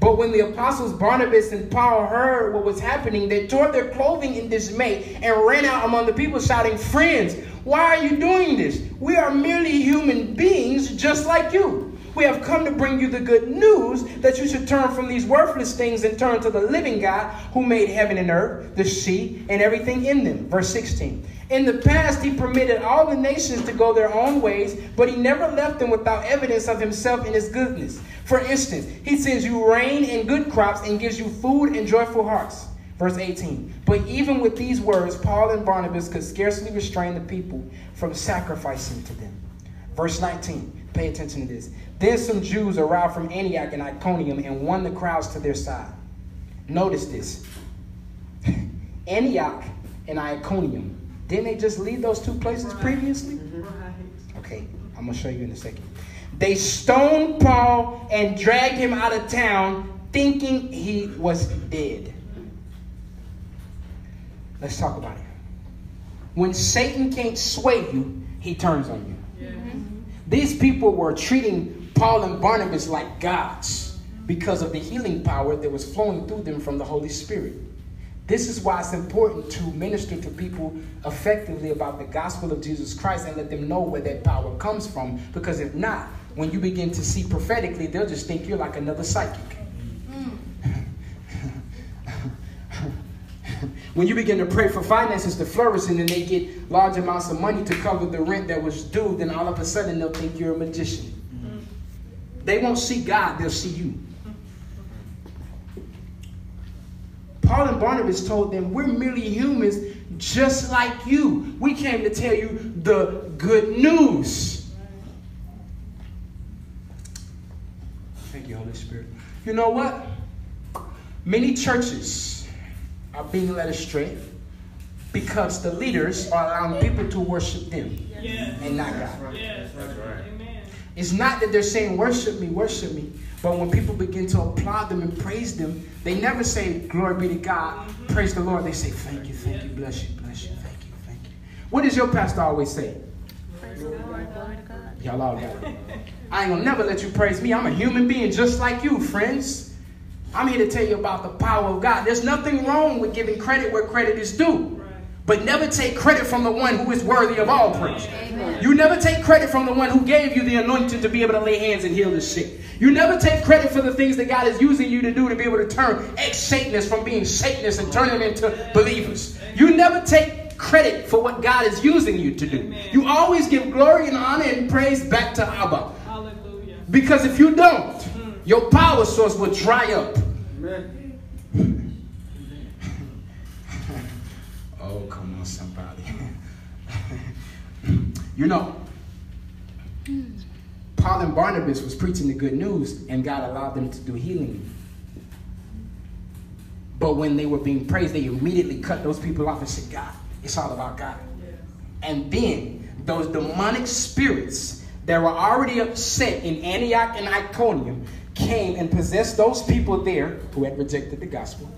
But when the apostles Barnabas and Paul heard what was happening, they tore their clothing in dismay and ran out among the people, shouting, Friends, why are you doing this? We are merely human beings just like you. We have come to bring you the good news that you should turn from these worthless things and turn to the living God who made heaven and earth, the sea, and everything in them. Verse 16. In the past, he permitted all the nations to go their own ways, but he never left them without evidence of himself and his goodness. For instance, he sends you rain and good crops and gives you food and joyful hearts. Verse 18. But even with these words, Paul and Barnabas could scarcely restrain the people from sacrificing to them. Verse 19. Pay attention to this. Then some Jews arrived from Antioch and Iconium and won the crowds to their side. Notice this Antioch and Iconium. Didn't they just leave those two places previously? Mm-hmm. Okay, I'm going to show you in a second. They stoned Paul and dragged him out of town thinking he was dead. Let's talk about it. When Satan can't sway you, he turns on you. These people were treating Paul and Barnabas like gods because of the healing power that was flowing through them from the Holy Spirit. This is why it's important to minister to people effectively about the gospel of Jesus Christ and let them know where that power comes from. Because if not, when you begin to see prophetically, they'll just think you're like another psychic. When you begin to pray for finances to flourish and then they get large amounts of money to cover the rent that was due, then all of a sudden they'll think you're a magician. Mm-hmm. They won't see God, they'll see you. Paul and Barnabas told them, We're merely humans just like you. We came to tell you the good news. Thank you, Holy Spirit. You know what? Many churches are being led astray because the leaders are allowing people to worship them Yes. and not God. Yes. Amen. It's not that they're saying, worship me, worship me. But when people begin to applaud them and praise them, they never say, glory be to God, mm-hmm. praise the Lord. They say, thank you, thank you, bless you, bless you, thank you, thank you. What does your pastor always say? Praise the Lord, glory to God. Y'all all got it. I ain't gonna never let you praise me. I'm a human being just like you, friends. I'm here to tell you about the power of God. There's nothing wrong with giving credit where credit is due. But never take credit from the one who is worthy of all praise. You never take credit from the one who gave you the anointing to be able to lay hands and heal the sick. You never take credit for the things that God is using you to do to be able to turn ex-Satanists from being Satanists and turn them into believers. You never take credit for what God is using you to do. You always give glory and honor and praise back to Abba. Hallelujah. Because if you don't, your power source will dry up. oh, come on, somebody. you know, Paul and Barnabas was preaching the good news, and God allowed them to do healing. But when they were being praised, they immediately cut those people off and said, God, it's all about God. And then those demonic spirits that were already upset in Antioch and Iconium came and possessed those people there who had rejected the gospel.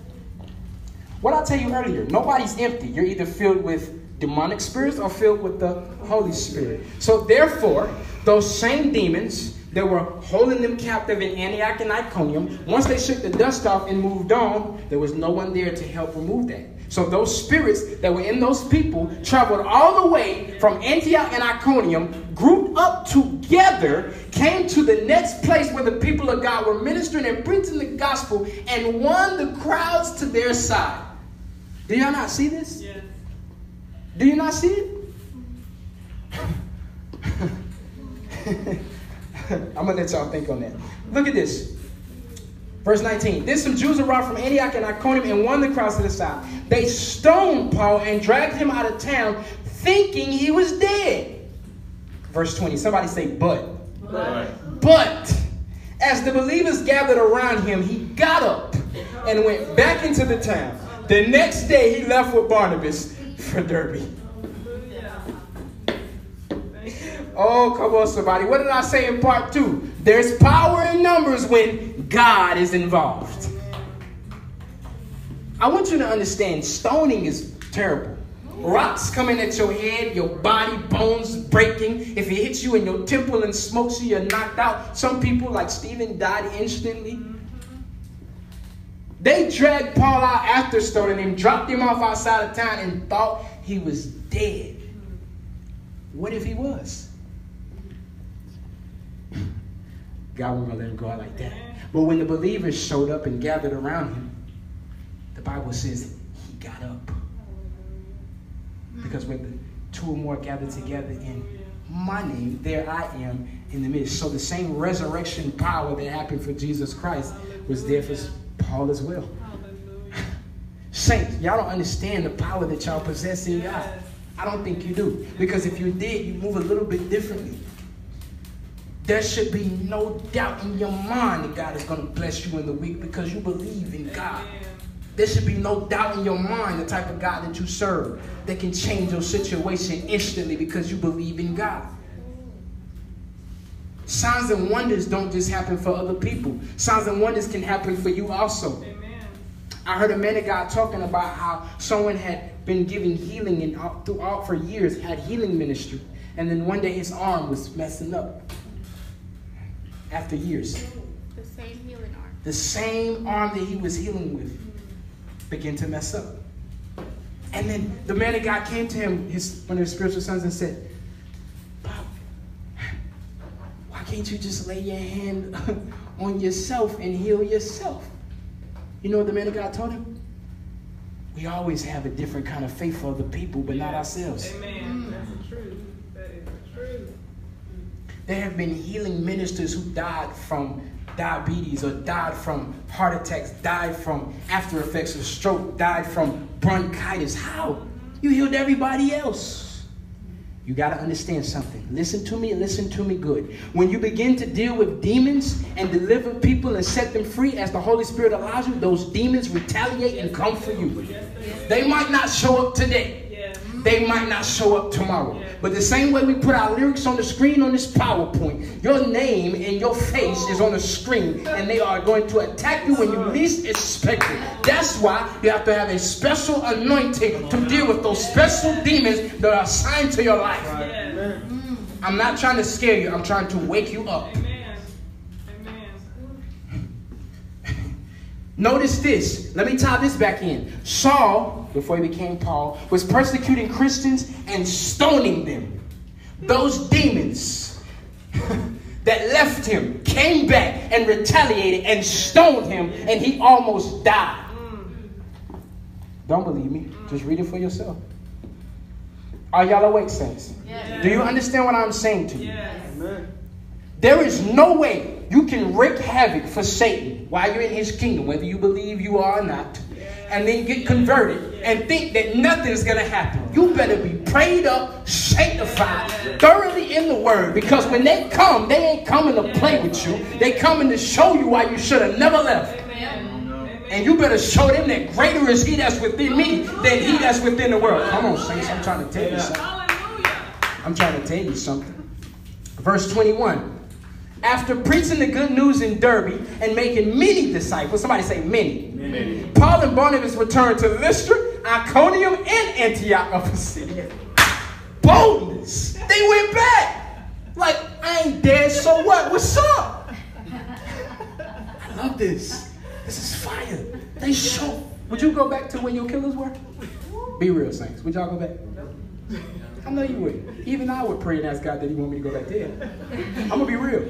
What I tell you earlier, nobody's empty. You're either filled with demonic spirits or filled with the Holy Spirit. So therefore, those same demons that were holding them captive in Antioch and Iconium, once they shook the dust off and moved on, there was no one there to help remove that. So those spirits that were in those people traveled all the way from Antioch and Iconium, grouped up together, came to the next place where the people of God were ministering and preaching the gospel, and won the crowds to their side. Do y'all not see this? Yes. Do you not see it? I'm gonna let y'all think on that. Look at this. Verse 19. Then some Jews arrived from Antioch and Iconium and won the crowds to the south. They stoned Paul and dragged him out of town, thinking he was dead. Verse 20. Somebody say, but. But. But as the believers gathered around him, he got up and went back into the town. The next day, he left with Barnabas for Derbe. Hallelujah. Thank you. Oh, come on, somebody. What did I say in part two? There's power in numbers when God is involved. I want you to understand stoning is terrible. Rocks coming at your head, your body, bones breaking. If it hits you in your temple and smokes you, you're knocked out. Some people, like Stephen, died instantly. They dragged Paul out after stoning him, dropped him off outside of town, and thought he was dead. What if he was? God won't let him go out like that. But when the believers showed up and gathered around him, the Bible says he got up. Because when the two or more gathered together in my name, there I am in the midst. So the same resurrection power that happened for Jesus Christ was there for Paul as well. Saints, y'all don't understand the power that y'all possess in God. I don't think you do. Because if you did, you move a little bit differently. There should be no doubt in your mind that God is going to bless you in the week because you believe in God. There should be no doubt in your mind the type of God that you serve that can change your situation instantly because you believe in God. Signs and wonders don't just happen for other people. Signs and wonders can happen for you also. I heard a man of God talking about how someone had been giving healing and throughout for years had healing ministry, and then one day his arm was messing up. After years, The same healing arm. the same arm that he was healing with began to mess up. And then the man of God came to him, his one of his spiritual sons, and said, "Bob, why can't you just lay your hand on yourself and heal yourself?" You know what the man of God told him? We always have a different kind of faith for other people, but not ourselves. Amen. Mm. That's the truth. That is the truth. There have been healing ministers who died from diabetes or died from heart attacks, died from after effects of stroke, died from bronchitis. How? You healed everybody else. You got to understand something. Listen to me, listen to me good. When you begin to deal with demons and deliver people and set them free as the Holy Spirit allows you, those demons retaliate and come for you. They might not show up today. They might not show up tomorrow. But the same way we put our lyrics on the screen on this PowerPoint, your name and your face is on the screen, and they are going to attack you when you least expect it. That's why you have to have a special anointing to deal with those special demons that are assigned to your life. I'm not trying to scare you, I'm trying to wake you up. Amen. Amen. Notice this. Let me tie this back in. Saul, before he became Paul, was persecuting Christians and stoning them. Those demons that left him came back and retaliated and stoned him, and he almost died. Don't believe me? Just read it for yourself. Are y'all awake, saints? Yes. Do you understand what I'm saying to you? Yes. There is no way you can wreak havoc for Satan while you're in his kingdom, whether you believe you are or not, and then get converted and think that nothing is going to happen. You better be prayed up, sanctified, thoroughly in the word, because when they come, they ain't coming to play with you. They coming to show you why you should have never left. And you better show them that greater is he that's within me than he that's within the world. Come on, saints, I'm trying to tell you something. I'm trying to tell you something. Verse 21. After preaching the good news in Derbe and making many disciples, somebody say many. Paul and Barnabas returned to Lystra, Iconium, and Antioch of Pisidia. Boldness. They went back. Like, I ain't dead, so what? What's up? I love this. This is fire. They show. Would you go back to where your killers were? Be real, saints. Would y'all go back? I know you would. Even I would pray and ask God that He want me to go back there. I'm gonna be real.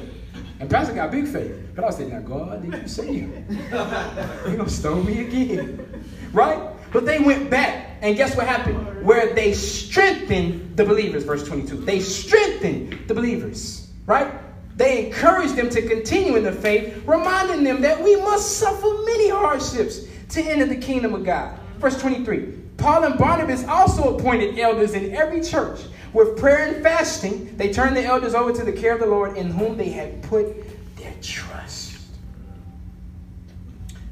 And Pastor got big faith, but I saying, now God, did you say him? He gonna stone me again, right? But they went back, and guess what happened? Where they strengthened the believers, verse 22. They strengthened the believers, right? They encouraged them to continue in the faith, reminding them that we must suffer many hardships to enter the kingdom of God. Verse 23 Paul and Barnabas also appointed elders in every church. With prayer and fasting, they turned the elders over to the care of the Lord in whom they had put their trust.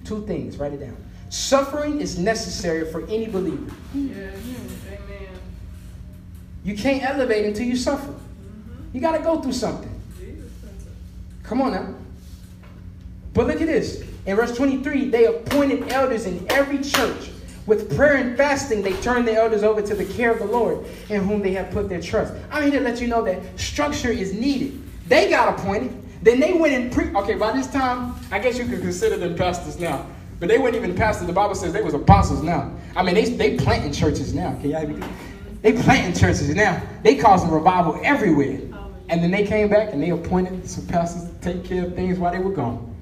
Two things, write it down. Suffering is necessary for any believer. Yes. Amen. You can't elevate until you suffer. Mm-hmm. You got to go through something. Jesus. Come on now. But look at this. In verse 23, they appointed elders in every church. With prayer and fasting, they turned the elders over to the care of the Lord in whom they have put their trust. I'm here to let you know that structure is needed. They got appointed. Then they went and pre. Okay, by this time, I guess you could consider them pastors now. But they weren't even pastors. The Bible says they was apostles now. I mean, they they planting churches now. Can y'all? They planting churches now. They causing revival everywhere. And then they came back and they appointed some pastors to take care of things while they were gone.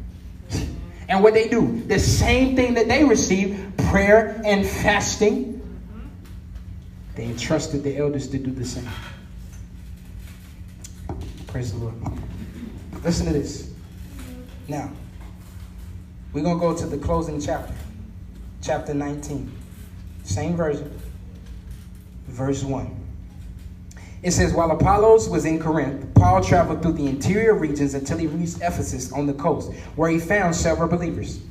And what they do, the same thing that they received, prayer and fasting, they entrusted the elders to do the same. Praise the Lord. Listen to this. Now, we're going to go to the closing chapter, chapter 19. Same version, verse 1. It says, While Apollos was in Corinth, Paul traveled through the interior regions until he reached Ephesus on the coast, where he found several believers.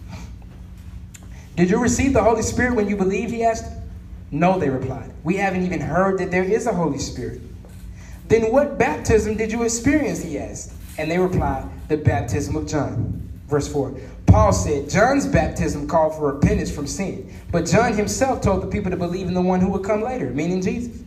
Did you receive the Holy Spirit when you believed? He asked. No, they replied. We haven't even heard that there is a Holy Spirit. Then what baptism did you experience? He asked. And they replied, The baptism of John. Verse 4. Paul said, John's baptism called for repentance from sin, but John himself told the people to believe in the one who would come later, meaning Jesus.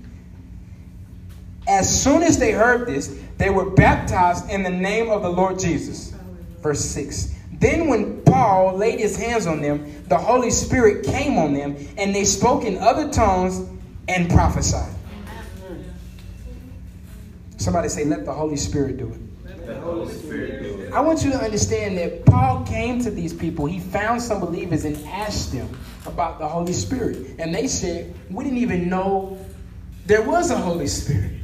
As soon as they heard this, they were baptized in the name of the Lord Jesus. Verse 6. Then, when Paul laid his hands on them, the Holy Spirit came on them, and they spoke in other tongues and prophesied. Somebody say, Let the Holy Spirit do it. I want you to understand that Paul came to these people. He found some believers and asked them about the Holy Spirit. And they said, We didn't even know there was a Holy Spirit.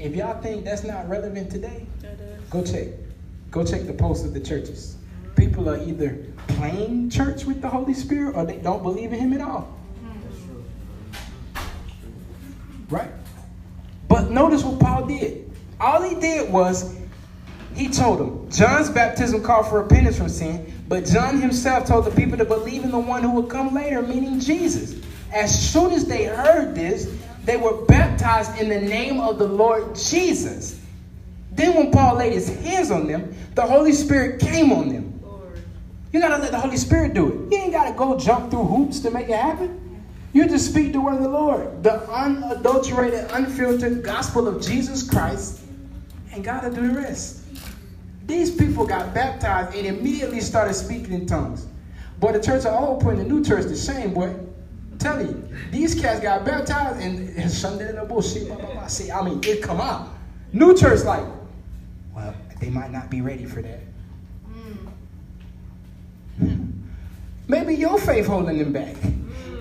If y'all think that's not relevant today, go check. Go check the posts of the churches. People are either playing church with the Holy Spirit or they don't believe in Him at all. Right? But notice what Paul did. All he did was he told them John's baptism called for repentance from sin, but John himself told the people to believe in the one who would come later, meaning Jesus. As soon as they heard this, they were baptized in the name of the Lord Jesus. Then, when Paul laid his hands on them, the Holy Spirit came on them. Lord. You gotta let the Holy Spirit do it. You ain't gotta go jump through hoops to make it happen. You just speak the word of the Lord, the unadulterated, unfiltered gospel of Jesus Christ, and God will do the rest. These people got baptized and immediately started speaking in tongues. Boy, the church of old putting the new church to shame, boy. Telling you, these cats got baptized and, and Sunday the bullshit. Blah, blah, blah. See, I mean, it come out. New church, like, well, they might not be ready for that. Maybe your faith holding them back.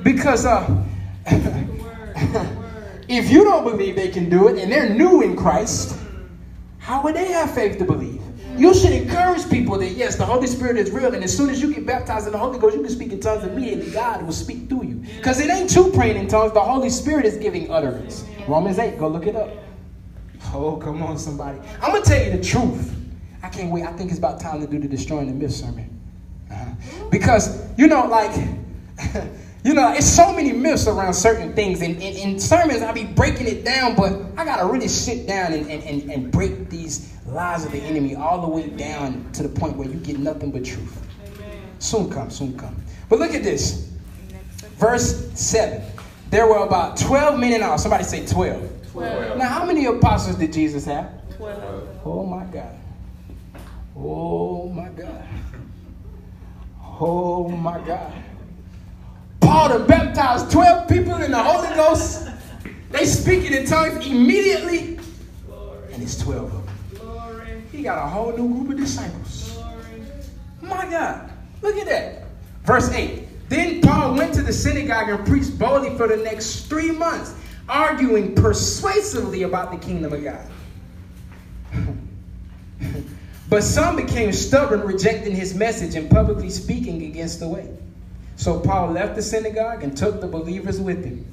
Because uh, The word. The word. if you don't believe they can do it and they're new in Christ, how would they have faith to believe? You should encourage people that yes, the Holy Spirit is real, and as soon as you get baptized in the Holy Ghost, you can speak in tongues immediately. God will speak through you. Because it ain't you praying in tongues, the Holy Spirit is giving utterance. Romans 8, go look it up. Oh, come on, somebody. I'm gonna tell you the truth. I can't wait. I think it's about time to do the destroying the myth sermon. Uh-huh. Because, you know, like, you know, it's so many myths around certain things. And in, sermons, I'll be breaking it down, but I got to really sit down and, and, and, and break these lies of the enemy all the way down to the point where you get nothing but truth. Soon come, soon come. But look at this. Verse 7. There were about 12 men in all. Somebody say 12. Twelve. Now, how many apostles did Jesus have? Twelve. Oh my God. Oh my God. Oh my God. Paul to baptized 12 people in the Holy Ghost. They speaking in tongues immediately. Glory. And it's 12 of them. Glory. He got a whole new group of disciples. Glory. My God. Look at that. Verse 8. Then Paul went to the synagogue and preached boldly for the next three months, arguing persuasively about the kingdom of God. But some became stubborn, rejecting his message and publicly speaking against the way. So Paul left the synagogue and took the believers with him.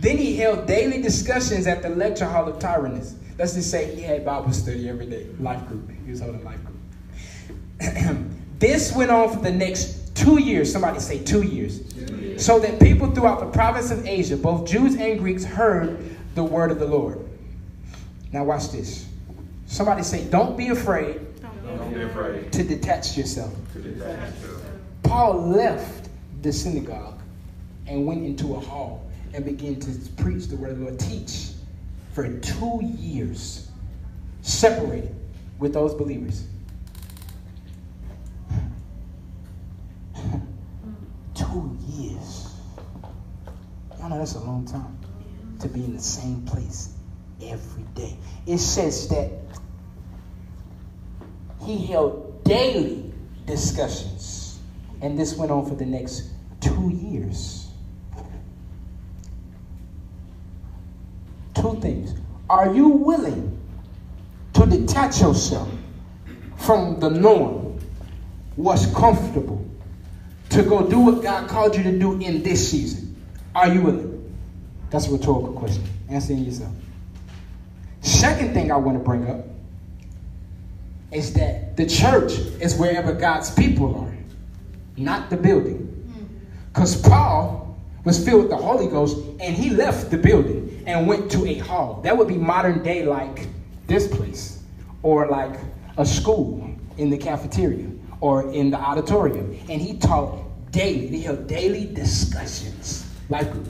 Then he held daily discussions at the lecture hall of Tyrannus. Let's just say he had Bible study every day, life group. He was holding life group. this went on for the next two years. Somebody say two years. two years. So that people throughout the province of Asia, both Jews and Greeks, heard the word of the Lord. Now watch this. Somebody say, don't be afraid, don't be afraid. to detach yourself. To detach yourself. Paul left the synagogue and went into a hall and began to preach the word of the Lord, teach for two years, separated with those believers. two years. Y'all know that's a long time to be in the same place every day. It says that he held daily discussions, and this went on for the next two years. Two things. Are you willing to detach yourself from the norm, what's comfortable, to go do what God called you to do in this season? Are you willing? That's a rhetorical question. Answering yourself. Second thing I want to bring up is that the church is wherever God's people are, not the building. Because Paul was filled with the Holy Ghost and he left the building and went to a hall. That would be modern day like this place, or like a school in the cafeteria or in the auditorium. And he taught daily, he held daily discussions. Life group.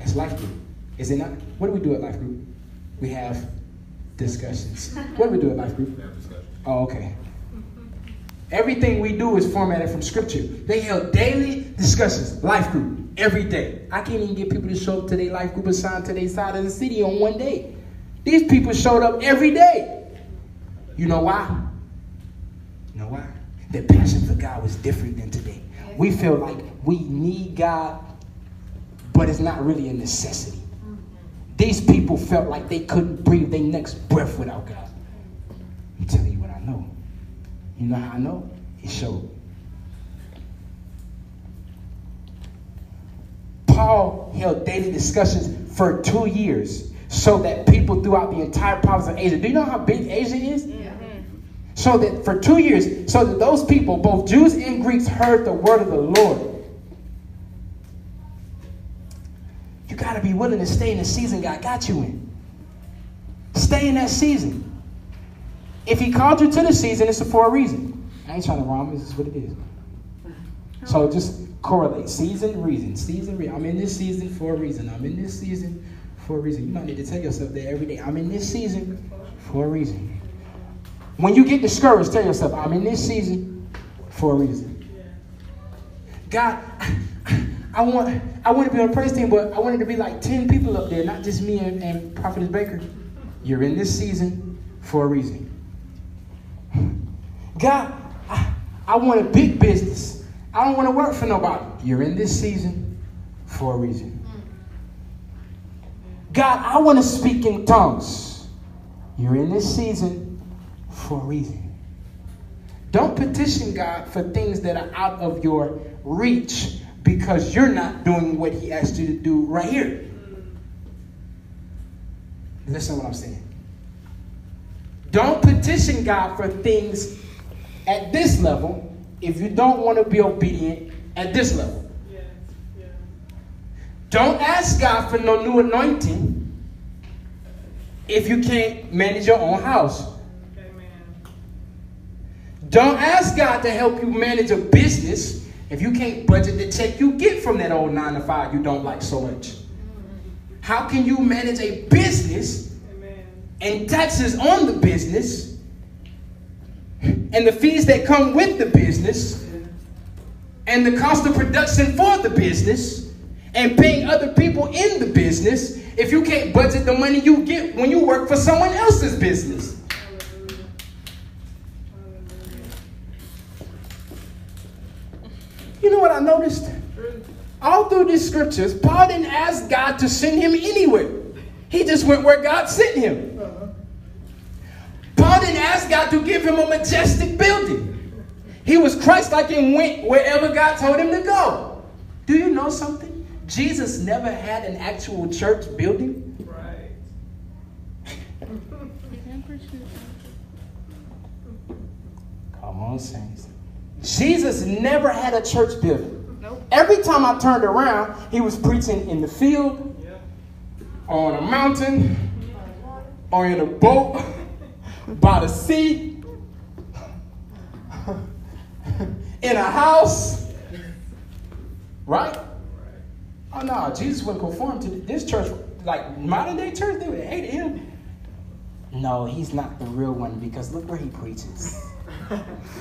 It's life group. Is it not? What do we do at life group? We have discussions. What do we do at life group? We have discussions. Oh, okay. Everything we do is formatted from scripture. They held daily discussions, life group, every day. I can't even get people to show up to their life group assigned to their side of the city on one day. These people showed up every day. You know why? You know why? Their passion for God was different than today. We feel like we need God, but it's not really a necessity. These people felt like they couldn't breathe their next breath without God. I'm telling you. You know how I know? It showed. Paul held daily discussions for two years so that people throughout the entire province of Asia, do you know how big Asia is? Mm-hmm. So that for two years, so that those people, both Jews and Greeks, heard the word of the Lord. You got to be willing to stay in the season God got you in. Stay in that season. If He called you to the season, it's for a reason. I ain't trying to rhyme, this is what it is. So just correlate season, reason, season, reason. I'm in this season for a reason. I'm in this season for a reason. You might need to tell yourself that every day. I'm in this season for a reason. When you get discouraged, tell yourself, I'm in this season for a reason. God, I want I want to be on a praise team, but I wanted to be like 10 people up there, not just me and, and Prophetess Baker. You're in this season for a reason. God, I, I want a big business. I don't want to work for nobody. You're in this season for a reason. God, I want to speak in tongues. You're in this season for a reason. Don't petition God for things that are out of your reach because you're not doing what He asked you to do right here. Listen to what I'm saying. Don't petition God for things at this level if you don't want to be obedient at this level. Don't ask God for no new anointing if you can't manage your own house. Don't ask God to help you manage a business if you can't budget the check you get from that old nine to five you don't like so much. How can you manage a business. And taxes on the business and the fees that come with the business and the cost of production for the business and paying other people in the business if you can't budget the money you get when you work for someone else's business? You know what I noticed? All through these scriptures, Paul didn't ask God to send him anywhere. He just went where God sent him. Uh-huh. Paul didn't ask God to give him a majestic building. He was Christ like and went wherever God told him to go. Do you know something? Jesus never had an actual church building. Right. Come on, saints. Jesus never had a church building. Nope. Every time I turned around, he was preaching in the field. On a mountain, or in a boat, by the sea, in a house. Right? Oh no, Jesus wouldn't conform to this church. Like modern day church, they would hate him. No, he's not the real one because look where he preaches.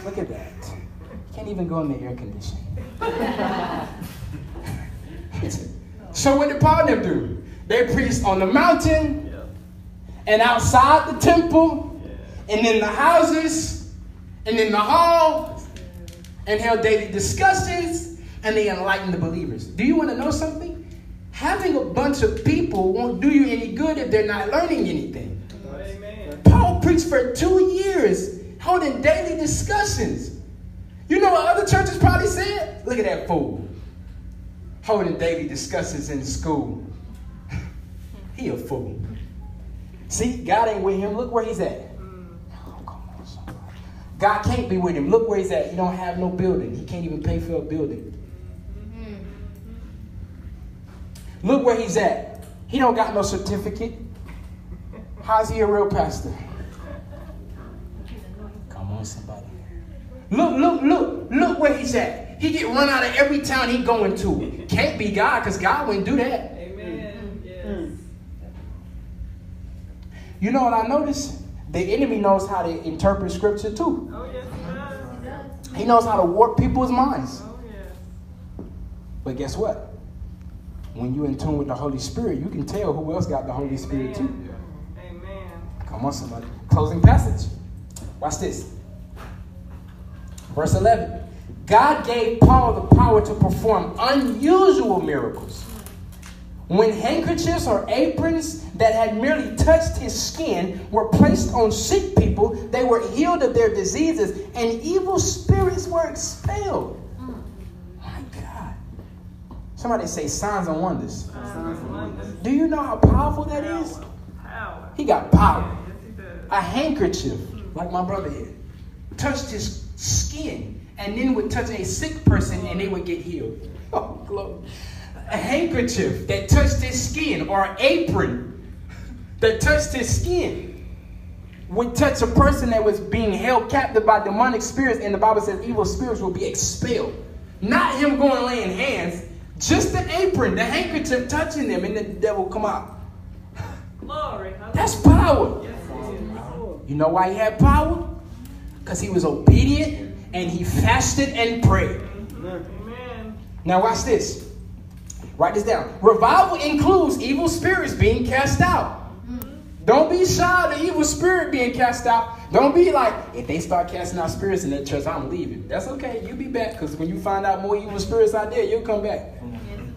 Look at that. He Can't even go in the air conditioning. so what did Paul do? They preached on the mountain and outside the temple and in the houses and in the hall and held daily discussions and they enlightened the believers. Do you want to know something? Having a bunch of people won't do you any good if they're not learning anything. Amen. Paul preached for two years, holding daily discussions. You know what other churches probably said? Look at that fool. Holding daily discussions in school. He a fool. See, God ain't with him. Look where he's at. God can't be with him. Look where he's at. He don't have no building. He can't even pay for a building. Look where he's at. He don't got no certificate. How's he a real pastor? Come on, somebody. Look, look, look, look where he's at. He get run out of every town he going to. Can't be God, because God wouldn't do that. Amen. Yes. You know what I noticed? The enemy knows how to interpret scripture too. Oh, yes, he does. He knows how to warp people's minds. Oh, yes. But guess what? When you're in tune with the Holy Spirit, you can tell who else got the Holy Spirit too. Amen. Come on, somebody. Closing passage. Watch this. Verse 11. God gave Paul the power to perform unusual miracles. When handkerchiefs or aprons that had merely touched his skin were placed on sick people, they were healed of their diseases and evil spirits were expelled. My God. Somebody say signs and wonders. Do you know how powerful that is? He got power a handkerchief, like my brother here, touched his skin, and then would touch a sick person and they would get healed. Oh, glory. A handkerchief that touched his skin, or an apron that touched his skin, would touch a person that was being held captive by demonic spirits, and the Bible says evil spirits will be expelled. Not him going laying hands, just the apron, the handkerchief touching them, and the devil come out. Glory. That's power. Yes. You know why he had power? Because he was obedient and he fasted and prayed. Mm-hmm. Amen. Now, watch this. Write this down. Revival includes evil spirits being cast out. Don't be shy of the evil spirit being cast out. Don't be like, if they start casting out spirits in that church, I'm leaving. That's okay. You be back because when you find out more evil spirits out there, you'll come back.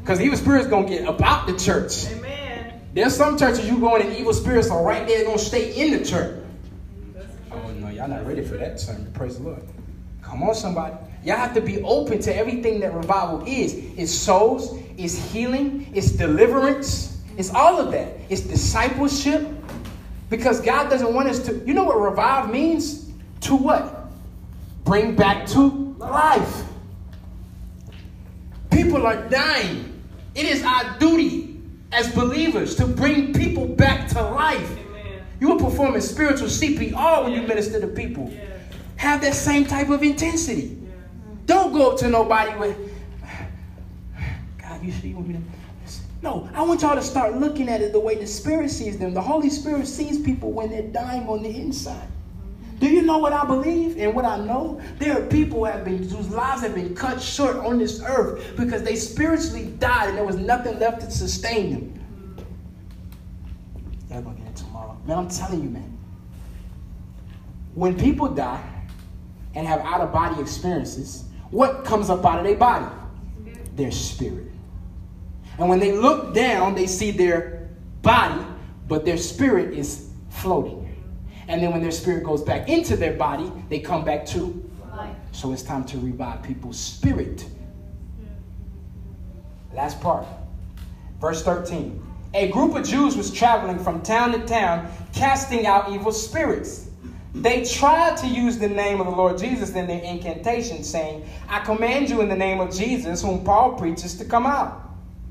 Because evil spirits going to get about the church. Amen. There's some churches you go in and evil spirits are right there going to stay in the church. Oh no, y'all not ready for that sermon. Praise the Lord. Come on, somebody. Y'all have to be open to everything that revival is. It's souls, it's healing, it's deliverance, it's all of that. It's discipleship. Because God doesn't want us to. You know what revive means? To what? Bring back to life. People are dying. It is our duty as believers to bring people back to life. Amen. You are performing spiritual CPR when you minister to people. Yes. Have that same type of intensity. Don't go up to nobody with, you sure you want me to? No, I want y'all to start looking at it the way the Spirit sees them. The Holy Spirit sees people when they're dying on the inside. Do you know what I believe and what I know? There are people who have been whose lives have been cut short on this earth because they spiritually died and there was nothing left to sustain them. Y'all gonna get it tomorrow. Man, I'm telling you, man. When people die and have out of body experiences, what comes up out of their body? Their spirit. And when they look down, they see their body, but their spirit is floating. And then when their spirit goes back into their body, they come back to. Life. So it's time to revive people's spirit. Last part. Verse 13. A group of Jews was traveling from town to town, casting out evil spirits. They tried to use the name of the Lord Jesus in their incantation, saying, I command you in the name of Jesus, whom Paul preaches, to come out.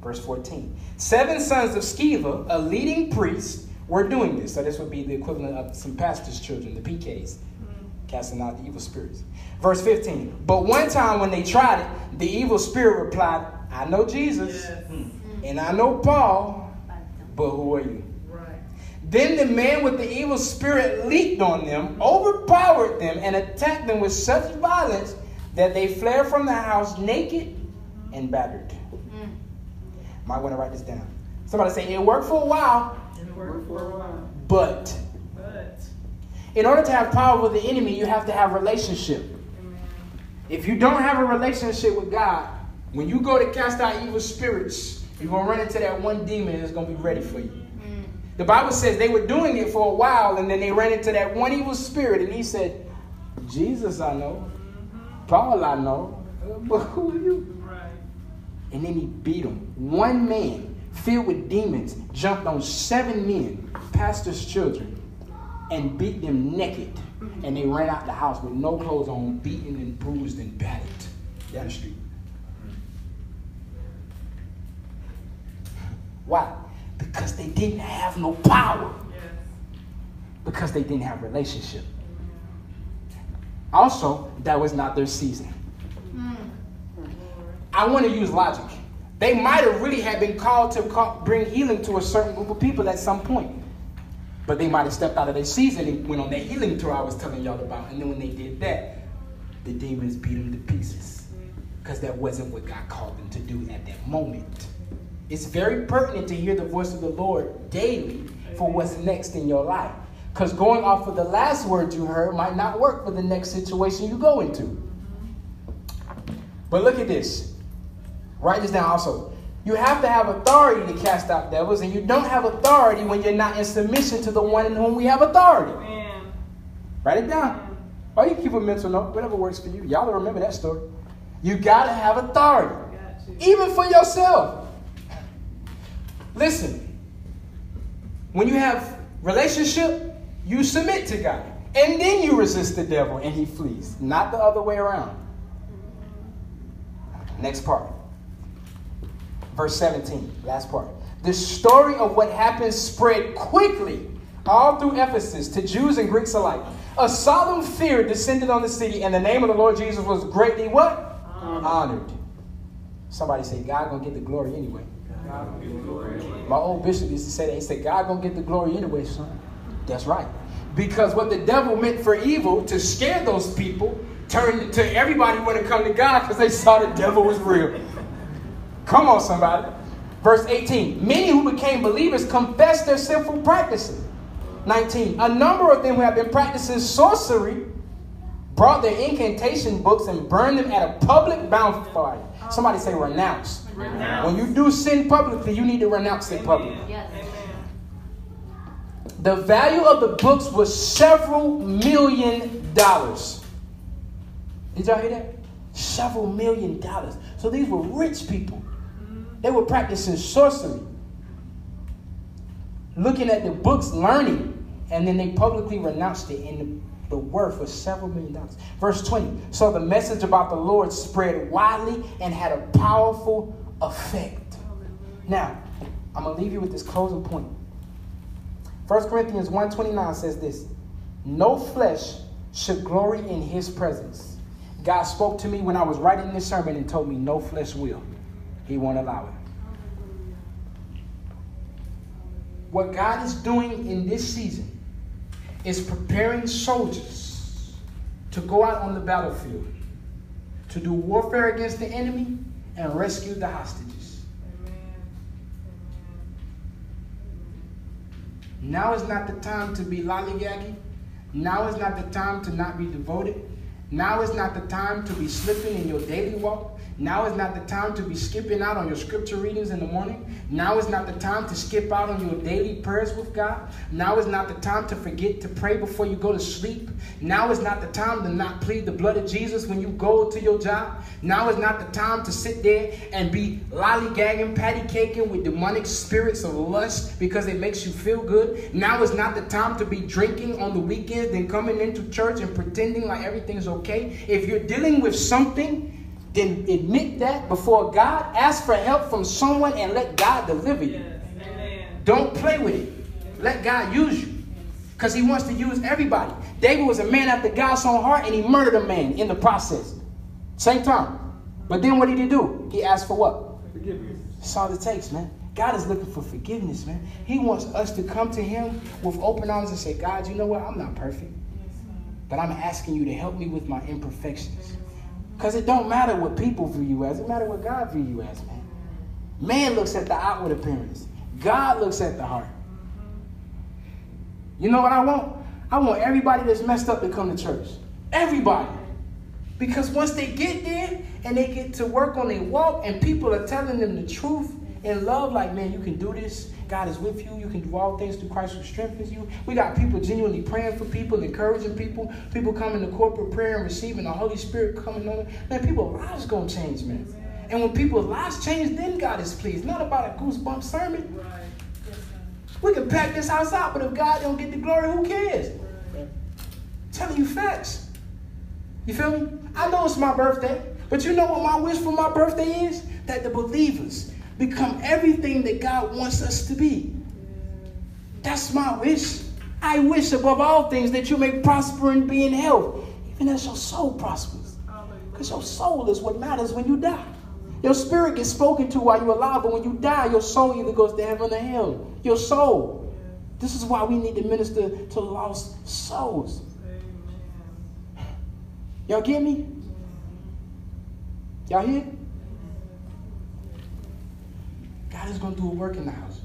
Verse 14. Seven sons of Sceva, a leading priest, were doing this. So this would be the equivalent of some pastors' children, the PKs, mm-hmm. casting out the evil spirits. Verse 15. But one time when they tried it, the evil spirit replied, I know Jesus Yes. Hmm, mm-hmm. and I know Paul, but who are you? Right. Then the man with the evil spirit leaped on them, overpowered them, and attacked them with such violence that they fled from the house naked and battered. Might want to write this down. Somebody say, It worked for a while, It worked for a while. but But, in order to have power with the enemy, you have to have relationship. amen. If you don't have a relationship with God, when you go to cast out evil spirits, you're going to run into that one demon that's going to be ready for you. Mm. The Bible says they were doing it for a while and then they ran into that one evil spirit and he said, Jesus I know, mm-hmm. Paul I know, but who are you? And then he beat them. One man filled with demons jumped on seven men, pastors' children, and beat them naked. And they ran out the house with no clothes on, beaten and bruised and battered down the street. Why? Because they didn't have no power. Because they didn't have relationship. Also, that was not their season. Mm. I want to use logic. They might have really had been called to bring healing to a certain group of people at some point. But they might have stepped out of their season and went on that healing tour I was telling y'all about. And then when they did that, the demons beat them to pieces. Because that wasn't what God called them to do at that moment. It's very pertinent to hear the voice of the Lord daily for what's next in your life. Because going off of the last word you heard might not work for the next situation you go into. But look at this. Write this down also. You have to have authority to cast out devils, and you don't have authority when you're not in submission to the one in whom we have authority. Amen. Write it down. Or you keep a mental note, whatever works for you. Y'all remember that story. You gotta have authority, Got even for yourself. Listen, when you have relationship, you submit to God, and then you resist the devil, and he flees. Not the other way around. Next part. Verse 17, last part. The story of what happened spread quickly all through Ephesus to Jews and Greeks alike. A solemn fear descended on the city, and the name of the Lord Jesus was greatly what? Honored. Somebody say, God gonna get the glory anyway. The glory. My old bishop used to say that. He said, God gonna get the glory anyway, son. That's right. Because what the devil meant for evil to scare those people turned to everybody want to come to God because they saw the devil was real. Come on, somebody. Verse 18. Many who became believers confessed their sinful practices. 19. A number of them who have been practicing sorcery brought their incantation books and burned them at a public bonfire. Somebody say renounce. Renounce. When you do sin publicly, you need to renounce it publicly. Yes. Amen. The value of the books was several million dollars. Did y'all hear that? Several million dollars. So these were rich people. They were practicing sorcery, looking at the books, learning, and then they publicly renounced it, in the, worth was several million dollars. Verse 20. So the message about the Lord spread widely and had a powerful effect. Now, I'm going to leave you with this closing point. 1 Corinthians 1.29 says this, No flesh should glory in his presence. God spoke to me when I was writing this sermon and told me no flesh will. He won't allow it. What God is doing in this season is preparing soldiers to go out on the battlefield to do warfare against the enemy and rescue the hostages. Now is not the time to be lollygagging. Now is not the time to not be devoted. Now is not the time to be slipping in your daily walk. Now is not the time to be skipping out on your scripture readings in the morning. Now is not the time to skip out on your daily prayers with God. Now is not the time to forget to pray before you go to sleep. Now is not the time to not plead the blood of Jesus when you go to your job. Now is not the time to sit there and be lollygagging, patty caking with demonic spirits of lust because it makes you feel good. Now is not the time to be drinking on the weekends, then coming into church and pretending like everything's okay. If you're dealing with something, then admit that before God. Ask for help from someone and let God deliver you. Yes. Amen. Don't play with it. Let God use you. Because he wants to use everybody. David was a man after God's own heart and he murdered a man in the process. Same time. But then what did he do? He asked for what? Forgiveness. That's all it takes, man. God is looking for forgiveness, man. He wants us to come to him with open arms and say, God, you know what? I'm not perfect. But I'm asking you to help me with my imperfections. Because it don't matter what people view you as. It matter what God view you as, man. Man looks at the outward appearance. God looks at the heart. You know what I want? I want everybody that's messed up to come to church. Everybody. Because once they get there and they get to work on their walk and people are telling them the truth in love, like, man, you can do this. God is with you. You can do all things through Christ who strengthens you. We got people genuinely praying for people, encouraging people. People coming to corporate prayer and receiving the Holy Spirit coming on. Man, people's lives to change, man. And when people's lives change, then God is pleased. Not about a goosebump sermon. We can pack this house out, but if God don't get the glory, who cares? telling you facts. You feel me? I know it's my birthday, but you know what my wish for my birthday is? That the believers become everything that God wants us to be. That's my wish. I wish above all things that you may prosper and be in health, even as your soul prospers. Because your soul is what matters when you die. Your spirit gets spoken to while you're alive, but when you die, your soul either goes to heaven or hell. Your soul. This is why we need to minister to lost souls. Y'all get me? Y'all hear? God is going to do a work in the house.